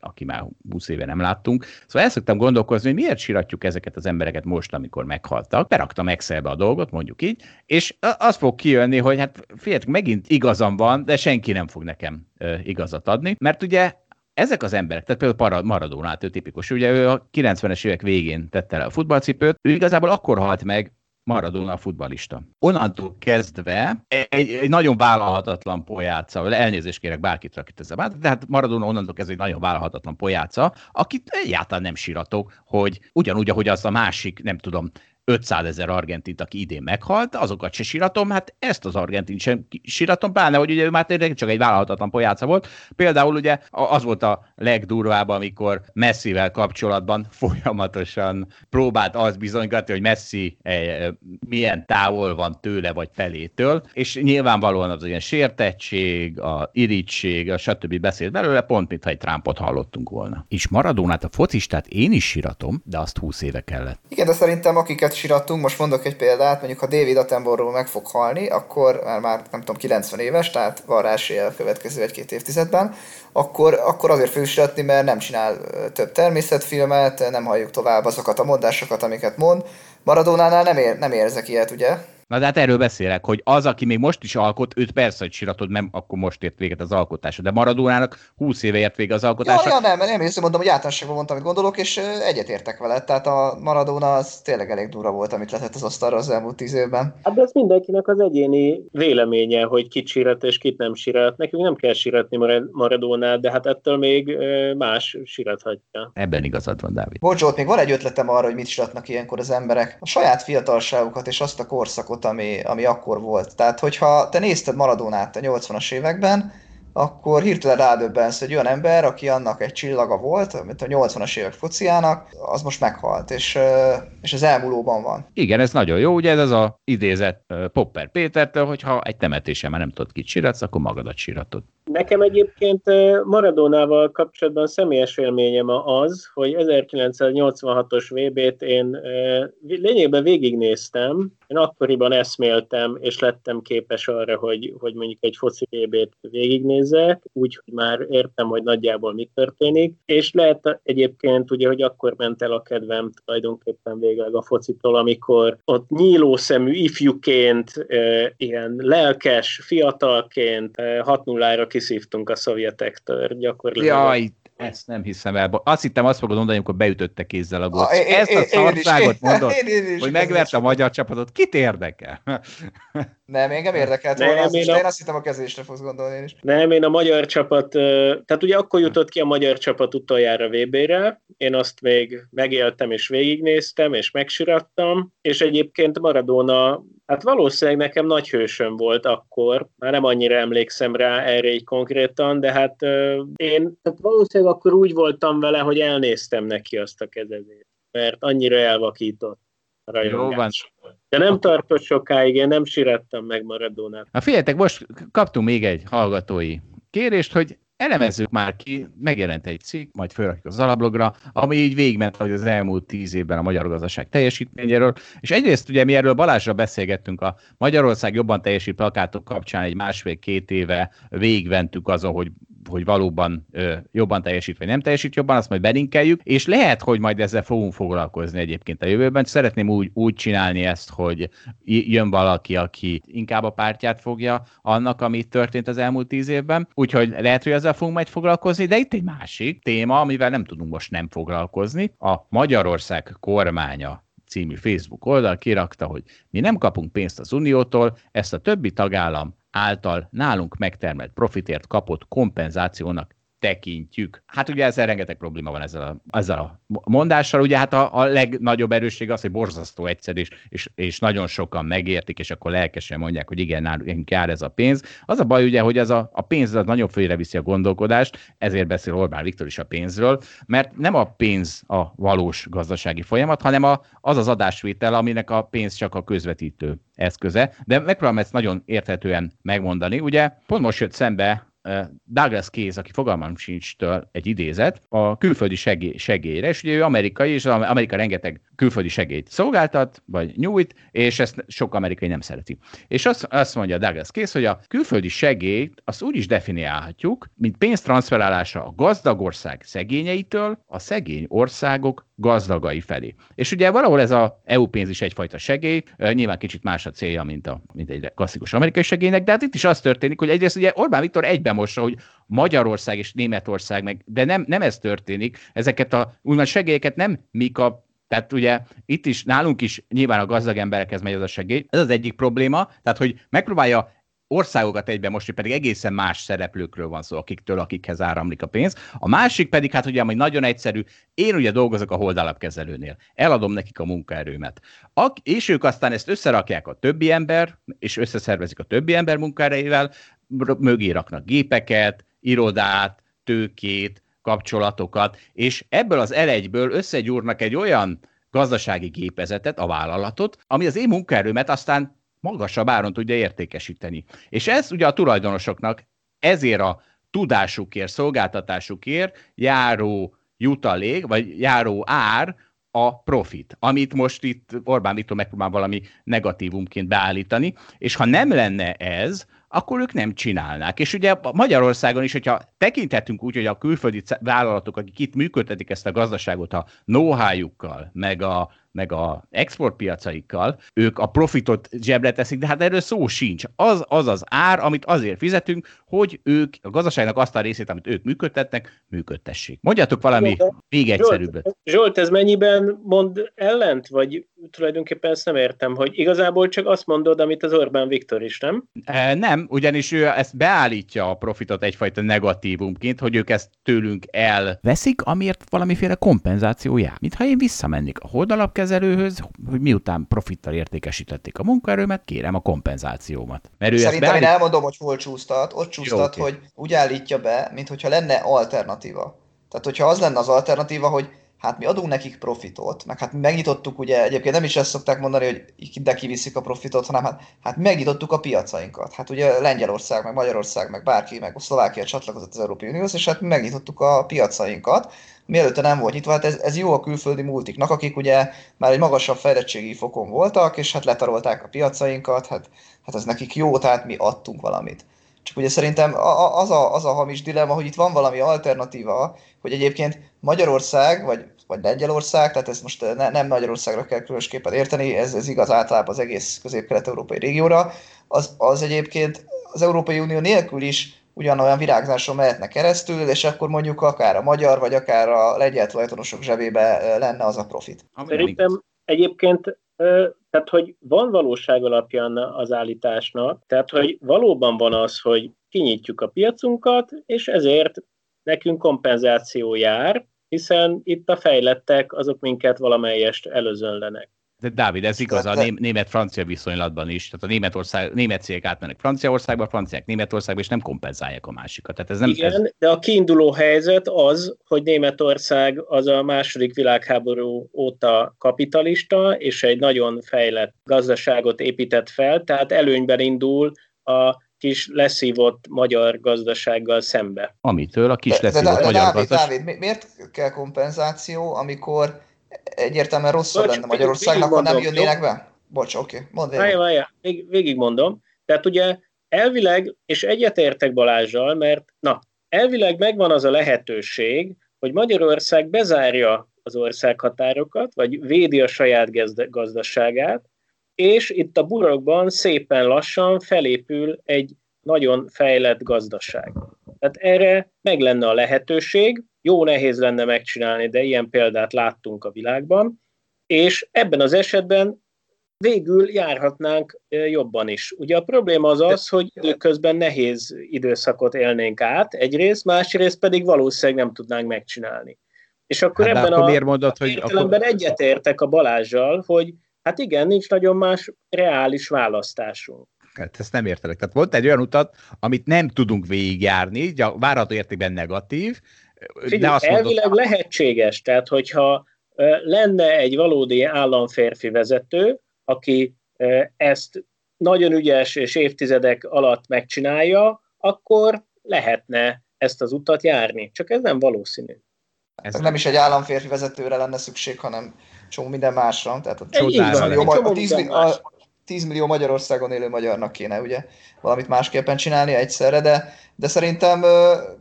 aki már 20 éve nem láttunk. Szóval el szoktam gondolkozni, hogy miért siratjuk ezeket az embereket most, amikor meghaltak. Beraktam Excelbe a dolgot, mondjuk így, és az fog kijönni, hogy hát figyeljetek, megint igazam van, de senki nem fog nekem igazat adni, mert ugye ezek az emberek, tehát például Maradona, ő tipikus, ugye ő a 90-es évek végén tette le a futballcipőt, ő igazából akkor halt meg, Maradona a futbalista. Onnantól kezdve egy, egy nagyon vállalhatatlan pojáca, elnézést kérek bárkit, akit ezzel bánt, de hát Maradona onnantól kezdve egy nagyon vállalhatatlan pojáca, akit egyáltalán nem síratok, hogy ugyanúgy, ahogy az a másik, nem tudom, 500 ezer argentint, aki idén meghalt, azokat se síratom, hát ezt az argentint sem síratom, pláne, hogy ugye ő már tényleg csak egy vállalhatatlan pojáca volt. Például ugye az volt a legdurvább, amikor Messivel kapcsolatban folyamatosan próbált az bizonygatni, hogy Messi eh, milyen távol van tőle vagy felétől, és nyilvánvalóan az ilyen sértettség, a irítség, a stb. beszélt belőle, pont mintha egy Trumpot hallottunk volna. És Maradónát, a focistát én is síratom, de azt 20 éve kellett. Igen, de szerintem akiket sirattunk, most mondok egy példát, mondjuk ha David Attenborough meg fog halni, akkor már, már nem tudom, 90 éves, tehát van rá a következő egy-két évtizedben, akkor, akkor azért fősiratni, mert nem csinál több természetfilmet, nem halljuk tovább azokat a mondásokat, amiket mond. Maradónánál nem, ér, nem érzek ilyet, ugye? Na de hát erről beszélek, hogy az, aki még most is alkot, őt persze, hogy siratod, nem akkor most ért véget az alkotása. De Maradónának 20 éve ért vége az alkotása. Ja, ja nem, nem észre mondom, hogy általánosságban mondtam, amit gondolok, és egyetértek vele. Tehát a Maradona az tényleg elég durva volt, amit letett az asztalra az elmúlt tíz évben. Hát de ez mindenkinek az egyéni véleménye, hogy kit sirat és kit nem sirat. Nekünk nem kell siratni Maradónát, de hát ettől még más sirathatja. Ebben igazad van, Dávid. Bocs, még van egy ötletem arra, hogy mit siratnak ilyenkor az emberek. A saját fiatalságukat és azt a korszakot, ami, ami akkor volt. Tehát, hogyha te nézted Maradonát a 80-as években, akkor hirtelen rádöbbensz, hogy olyan ember, aki annak egy csillaga volt, mint a 80-as évek fociának, az most meghalt, és, és az elmúlóban van. Igen, ez nagyon jó, ugye ez az a idézet Popper Pétertől, hogyha egy temetésen már nem tudod, kit síratsz, akkor magadat síratod. Nekem egyébként Maradónával kapcsolatban személyes élményem az, hogy 1986-os VB-t én lényegében végignéztem, én akkoriban eszméltem, és lettem képes arra, hogy, hogy mondjuk egy foci VB-t végignézzek, úgy, hogy már értem, hogy nagyjából mi történik, és lehet egyébként ugye, hogy akkor ment el a kedvem tulajdonképpen végleg a focitól, amikor ott nyíló szemű ifjuként, ilyen lelkes, fiatalként 6 0 kiszívtunk a szovjetektől gyakorlatilag. Jaj, ezt nem hiszem el. Azt hittem, azt fogod mondani, amikor beütötte kézzel a gólt. Ezt a szarságot mondod, hogy megverte a magyar csapatot. Kit érdekel? Nem, engem érdekelt volna, nem, én, a... én azt hittem a kezésre fogsz gondolni én is. Nem, én a magyar csapat, tehát ugye akkor jutott ki a magyar csapat utoljára VB-re, én azt még megéltem és végignéztem, és megsirattam, és egyébként Maradona, hát valószínűleg nekem nagy hősöm volt akkor, már nem annyira emlékszem rá erre így konkrétan, de hát én tehát valószínűleg akkor úgy voltam vele, hogy elnéztem neki azt a kezezést, mert annyira elvakított. Jó van. De nem tartott sokáig, én nem sirattam meg Maradonát. Na figyeljetek, most kaptunk még egy hallgatói kérést, hogy elemezzük már ki, megjelent egy cikk, majd felrakjuk az alablogra, ami így végment, hogy az elmúlt tíz évben a magyar gazdaság teljesítményéről, és egyrészt ugye mi erről Balázsra beszélgettünk a Magyarország jobban teljesít plakátok kapcsán egy másfél-két éve végventük azon, hogy hogy valóban ö, jobban teljesít, vagy nem teljesít jobban, azt majd belinkeljük, és lehet, hogy majd ezzel fogunk foglalkozni egyébként a jövőben. Szeretném úgy, úgy csinálni ezt, hogy jön valaki, aki inkább a pártját fogja annak, ami történt az elmúlt tíz évben, úgyhogy lehet, hogy ezzel fogunk majd foglalkozni, de itt egy másik téma, amivel nem tudunk most nem foglalkozni, a Magyarország kormánya című Facebook oldal kirakta, hogy mi nem kapunk pénzt az Uniótól, ezt a többi tagállam által nálunk megtermelt profitért kapott kompenzációnak tekintjük. Hát ugye ezzel rengeteg probléma van ezzel a, ezzel a mondással. Ugye hát a, a legnagyobb erősség az, hogy borzasztó egyszer, és, és, és nagyon sokan megértik, és akkor lelkesen mondják, hogy igen, nálunk jár ez a pénz. Az a baj ugye, hogy ez a, a pénz az nagyon viszi a gondolkodást, ezért beszél Orbán Viktor is a pénzről, mert nem a pénz a valós gazdasági folyamat, hanem a, az az adásvétel, aminek a pénz csak a közvetítő eszköze. De megpróbálom ezt nagyon érthetően megmondani. Ugye pont most jött szembe Douglas Case, aki fogalmam sincs-től egy idézet, a külföldi segély, segélyre, és ugye ő amerikai, és Amerika rengeteg külföldi segélyt szolgáltat, vagy nyújt, és ezt sok amerikai nem szereti. És azt, azt mondja Douglas Case, hogy a külföldi segélyt azt úgy is definiálhatjuk, mint pénztranszferálása a gazdag ország szegényeitől a szegény országok gazdagai felé. És ugye valahol ez a EU pénz is egyfajta segély, nyilván kicsit más a célja, mint, a, mint egy klasszikus amerikai segélynek, de hát itt is az történik, hogy egyrészt ugye Orbán Viktor egyben mossa, hogy Magyarország és Németország meg, de nem, nem ez történik, ezeket a úgymond segélyeket nem mi kap, tehát ugye itt is, nálunk is nyilván a gazdag emberekhez megy az a segély. Ez az egyik probléma, tehát hogy megpróbálja országokat egyben most, pedig egészen más szereplőkről van szó, akiktől, akikhez áramlik a pénz. A másik pedig, hát ugye, hogy nagyon egyszerű, én ugye dolgozok a holdalapkezelőnél, eladom nekik a munkaerőmet. Ak- és ők aztán ezt összerakják a többi ember, és összeszervezik a többi ember munkaerejével, mögé raknak gépeket, irodát, tőkét, kapcsolatokat, és ebből az elegyből összegyúrnak egy olyan gazdasági gépezetet, a vállalatot, ami az én munkaerőmet aztán magasabb áron tudja értékesíteni. És ez ugye a tulajdonosoknak ezért a tudásukért, szolgáltatásukért járó jutalék, vagy járó ár a profit, amit most itt Orbán Viktor megpróbál valami negatívumként beállítani, és ha nem lenne ez, akkor ők nem csinálnák. És ugye Magyarországon is, hogyha tekinthetünk úgy, hogy a külföldi vállalatok, akik itt működtetik ezt a gazdaságot a know-how-jukkal, meg a meg a exportpiacaikkal, ők a profitot zsebre teszik, de hát erről szó sincs. Az az, az ár, amit azért fizetünk, hogy ők a gazdaságnak azt a részét, amit ők működtetnek, működtessék. Mondjatok valami még egyszerűbbet. Zsolt, Zsolt, ez mennyiben mond ellent, vagy tulajdonképpen ezt nem értem, hogy igazából csak azt mondod, amit az Orbán Viktor is, nem? E, nem, ugyanis ő ezt beállítja a profitot egyfajta negatívumként, hogy ők ezt tőlünk elveszik, amiért valamiféle kompenzáció jár. Mintha én visszamennék a holdalapkezelőbe, kezelőhöz, hogy miután profittal értékesítették a munkaerőmet, kérem a kompenzációmat. Mert ő Szerintem beállít... én elmondom, hogy hol csúsztat. Ott csúsztat, Jó, okay. hogy úgy állítja be, mintha lenne alternatíva. Tehát, hogyha az lenne az alternatíva, hogy hát mi adunk nekik profitot, meg hát megnyitottuk, ugye egyébként nem is ezt szokták mondani, hogy ide kiviszik a profitot, hanem hát, hát megnyitottuk a piacainkat. Hát ugye Lengyelország, meg Magyarország, meg bárki, meg Szlovákia csatlakozott az Európai Unióhoz, és hát megnyitottuk a piacainkat, mielőtte nem volt nyitva, hát ez, ez jó a külföldi multiknak, akik ugye már egy magasabb fejlettségi fokon voltak, és hát letarolták a piacainkat, hát, hát ez nekik jó, tehát mi adtunk valamit. Csak ugye szerintem az a, az a hamis dilemma, hogy itt van valami alternatíva, hogy egyébként Magyarország, vagy, vagy Lengyelország, tehát ez most ne, nem Magyarországra kell különösképpen érteni, ez, ez igaz általában az egész közép-kelet-európai régióra, az, az egyébként az Európai Unió nélkül is ugyanolyan virágzáson mehetne keresztül, és akkor mondjuk akár a magyar, vagy akár a lengyel tulajdonosok zsebébe lenne az a profit. Szerintem egyébként tehát, hogy van valóság alapján az állításnak, tehát, hogy valóban van az, hogy kinyitjuk a piacunkat, és ezért nekünk kompenzáció jár, hiszen itt a fejlettek azok minket valamelyest előzönlenek. De Dávid, ez igaz a német-francia viszonylatban is. Tehát a Németország, német cégek átmennek Franciaországba, a franciák Németországba, és nem kompenzálják a másikat. Tehát ez nem, Igen, ez... de a kiinduló helyzet az, hogy Németország az a második világháború óta kapitalista, és egy nagyon fejlett gazdaságot épített fel, tehát előnyben indul a kis leszívott magyar gazdasággal szembe. Amitől a kis leszívott de, de, de, magyar Dávid, gazdaság... Dávid, miért kell kompenzáció, amikor egyértelműen rosszabb lenne Magyarországnak, ha nem jönnének be? Bocs, oké, okay. mondd Várja, várja, Vég, végig mondom. Tehát ugye elvileg, és egyetértek Balázsjal, mert na, elvileg megvan az a lehetőség, hogy Magyarország bezárja az országhatárokat, vagy védi a saját gazdaságát, és itt a burokban szépen lassan felépül egy nagyon fejlett gazdaság. Tehát erre meg lenne a lehetőség, jó nehéz lenne megcsinálni, de ilyen példát láttunk a világban, és ebben az esetben végül járhatnánk jobban is. Ugye a probléma az az, hogy időközben nehéz időszakot élnénk át, egyrészt, másrészt pedig valószínűleg nem tudnánk megcsinálni. És akkor hát ebben akkor a, miért mondod, hogy értelemben akkor... egyetértek a Balázsjal, hogy hát igen, nincs nagyon más reális választásunk. Hát ezt nem értelek. Tehát volt egy olyan utat, amit nem tudunk végigjárni, várható értékben negatív, Figyelj, azt elvileg mondod... lehetséges, tehát hogyha lenne egy valódi államférfi vezető, aki ezt nagyon ügyes és évtizedek alatt megcsinálja, akkor lehetne ezt az utat járni. Csak ez nem valószínű. Ez nem is egy államférfi vezetőre lenne szükség, hanem csomó minden másra. Tehát a, Csodál, millió, a, 10, a 10 millió Magyarországon élő magyarnak kéne ugye valamit másképpen csinálni egyszerre, de, de szerintem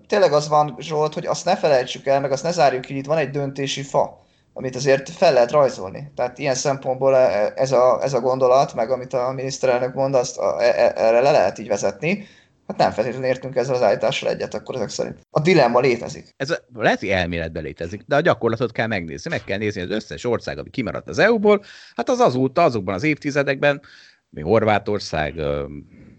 tényleg az van, Zsolt, hogy azt ne felejtsük el, meg azt ne zárjuk ki, itt van egy döntési fa amit azért fel lehet rajzolni. Tehát ilyen szempontból e, ez a, ez a gondolat, meg amit a miniszterelnök mond, azt a, e, e, erre le lehet így vezetni. Hát nem feltétlenül értünk ezzel az állítással egyet, akkor ezek szerint. A dilemma létezik. Ez a, lehet, hogy elméletben létezik, de a gyakorlatot kell megnézni. Meg kell nézni az összes ország, ami kimaradt az EU-ból. Hát az azóta, azokban az évtizedekben, mi Horvátország,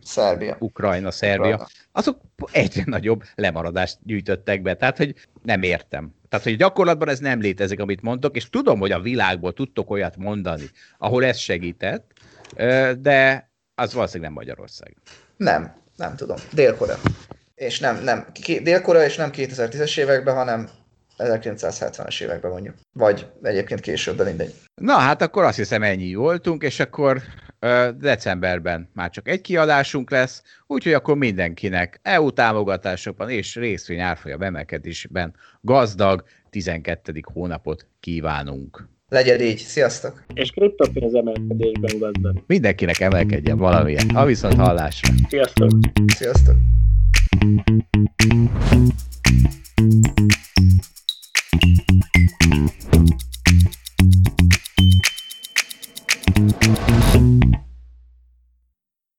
Szerbia. Ukrajna, Szerbia, Ukrajna. azok egyre nagyobb lemaradást gyűjtöttek be. Tehát, hogy nem értem. Tehát, hogy gyakorlatban ez nem létezik, amit mondtok, és tudom, hogy a világból tudtok olyat mondani, ahol ez segített, de az valószínűleg nem Magyarország. Nem, nem tudom. Dél-Korea. És nem, nem. Dél-Korea és nem 2010-es években, hanem 1970-es években mondjuk. Vagy egyébként később, de mindegy. Na hát akkor azt hiszem ennyi voltunk, és akkor decemberben már csak egy kiadásunk lesz, úgyhogy akkor mindenkinek EU támogatásokban és részvény árfolyam emelkedésben gazdag 12. hónapot kívánunk. Legyen így, sziasztok! És kriptopénz emelkedésben gazdag. Mindenkinek emelkedjen valamilyen. A viszont hallásra. Sziasztok! Sziasztok!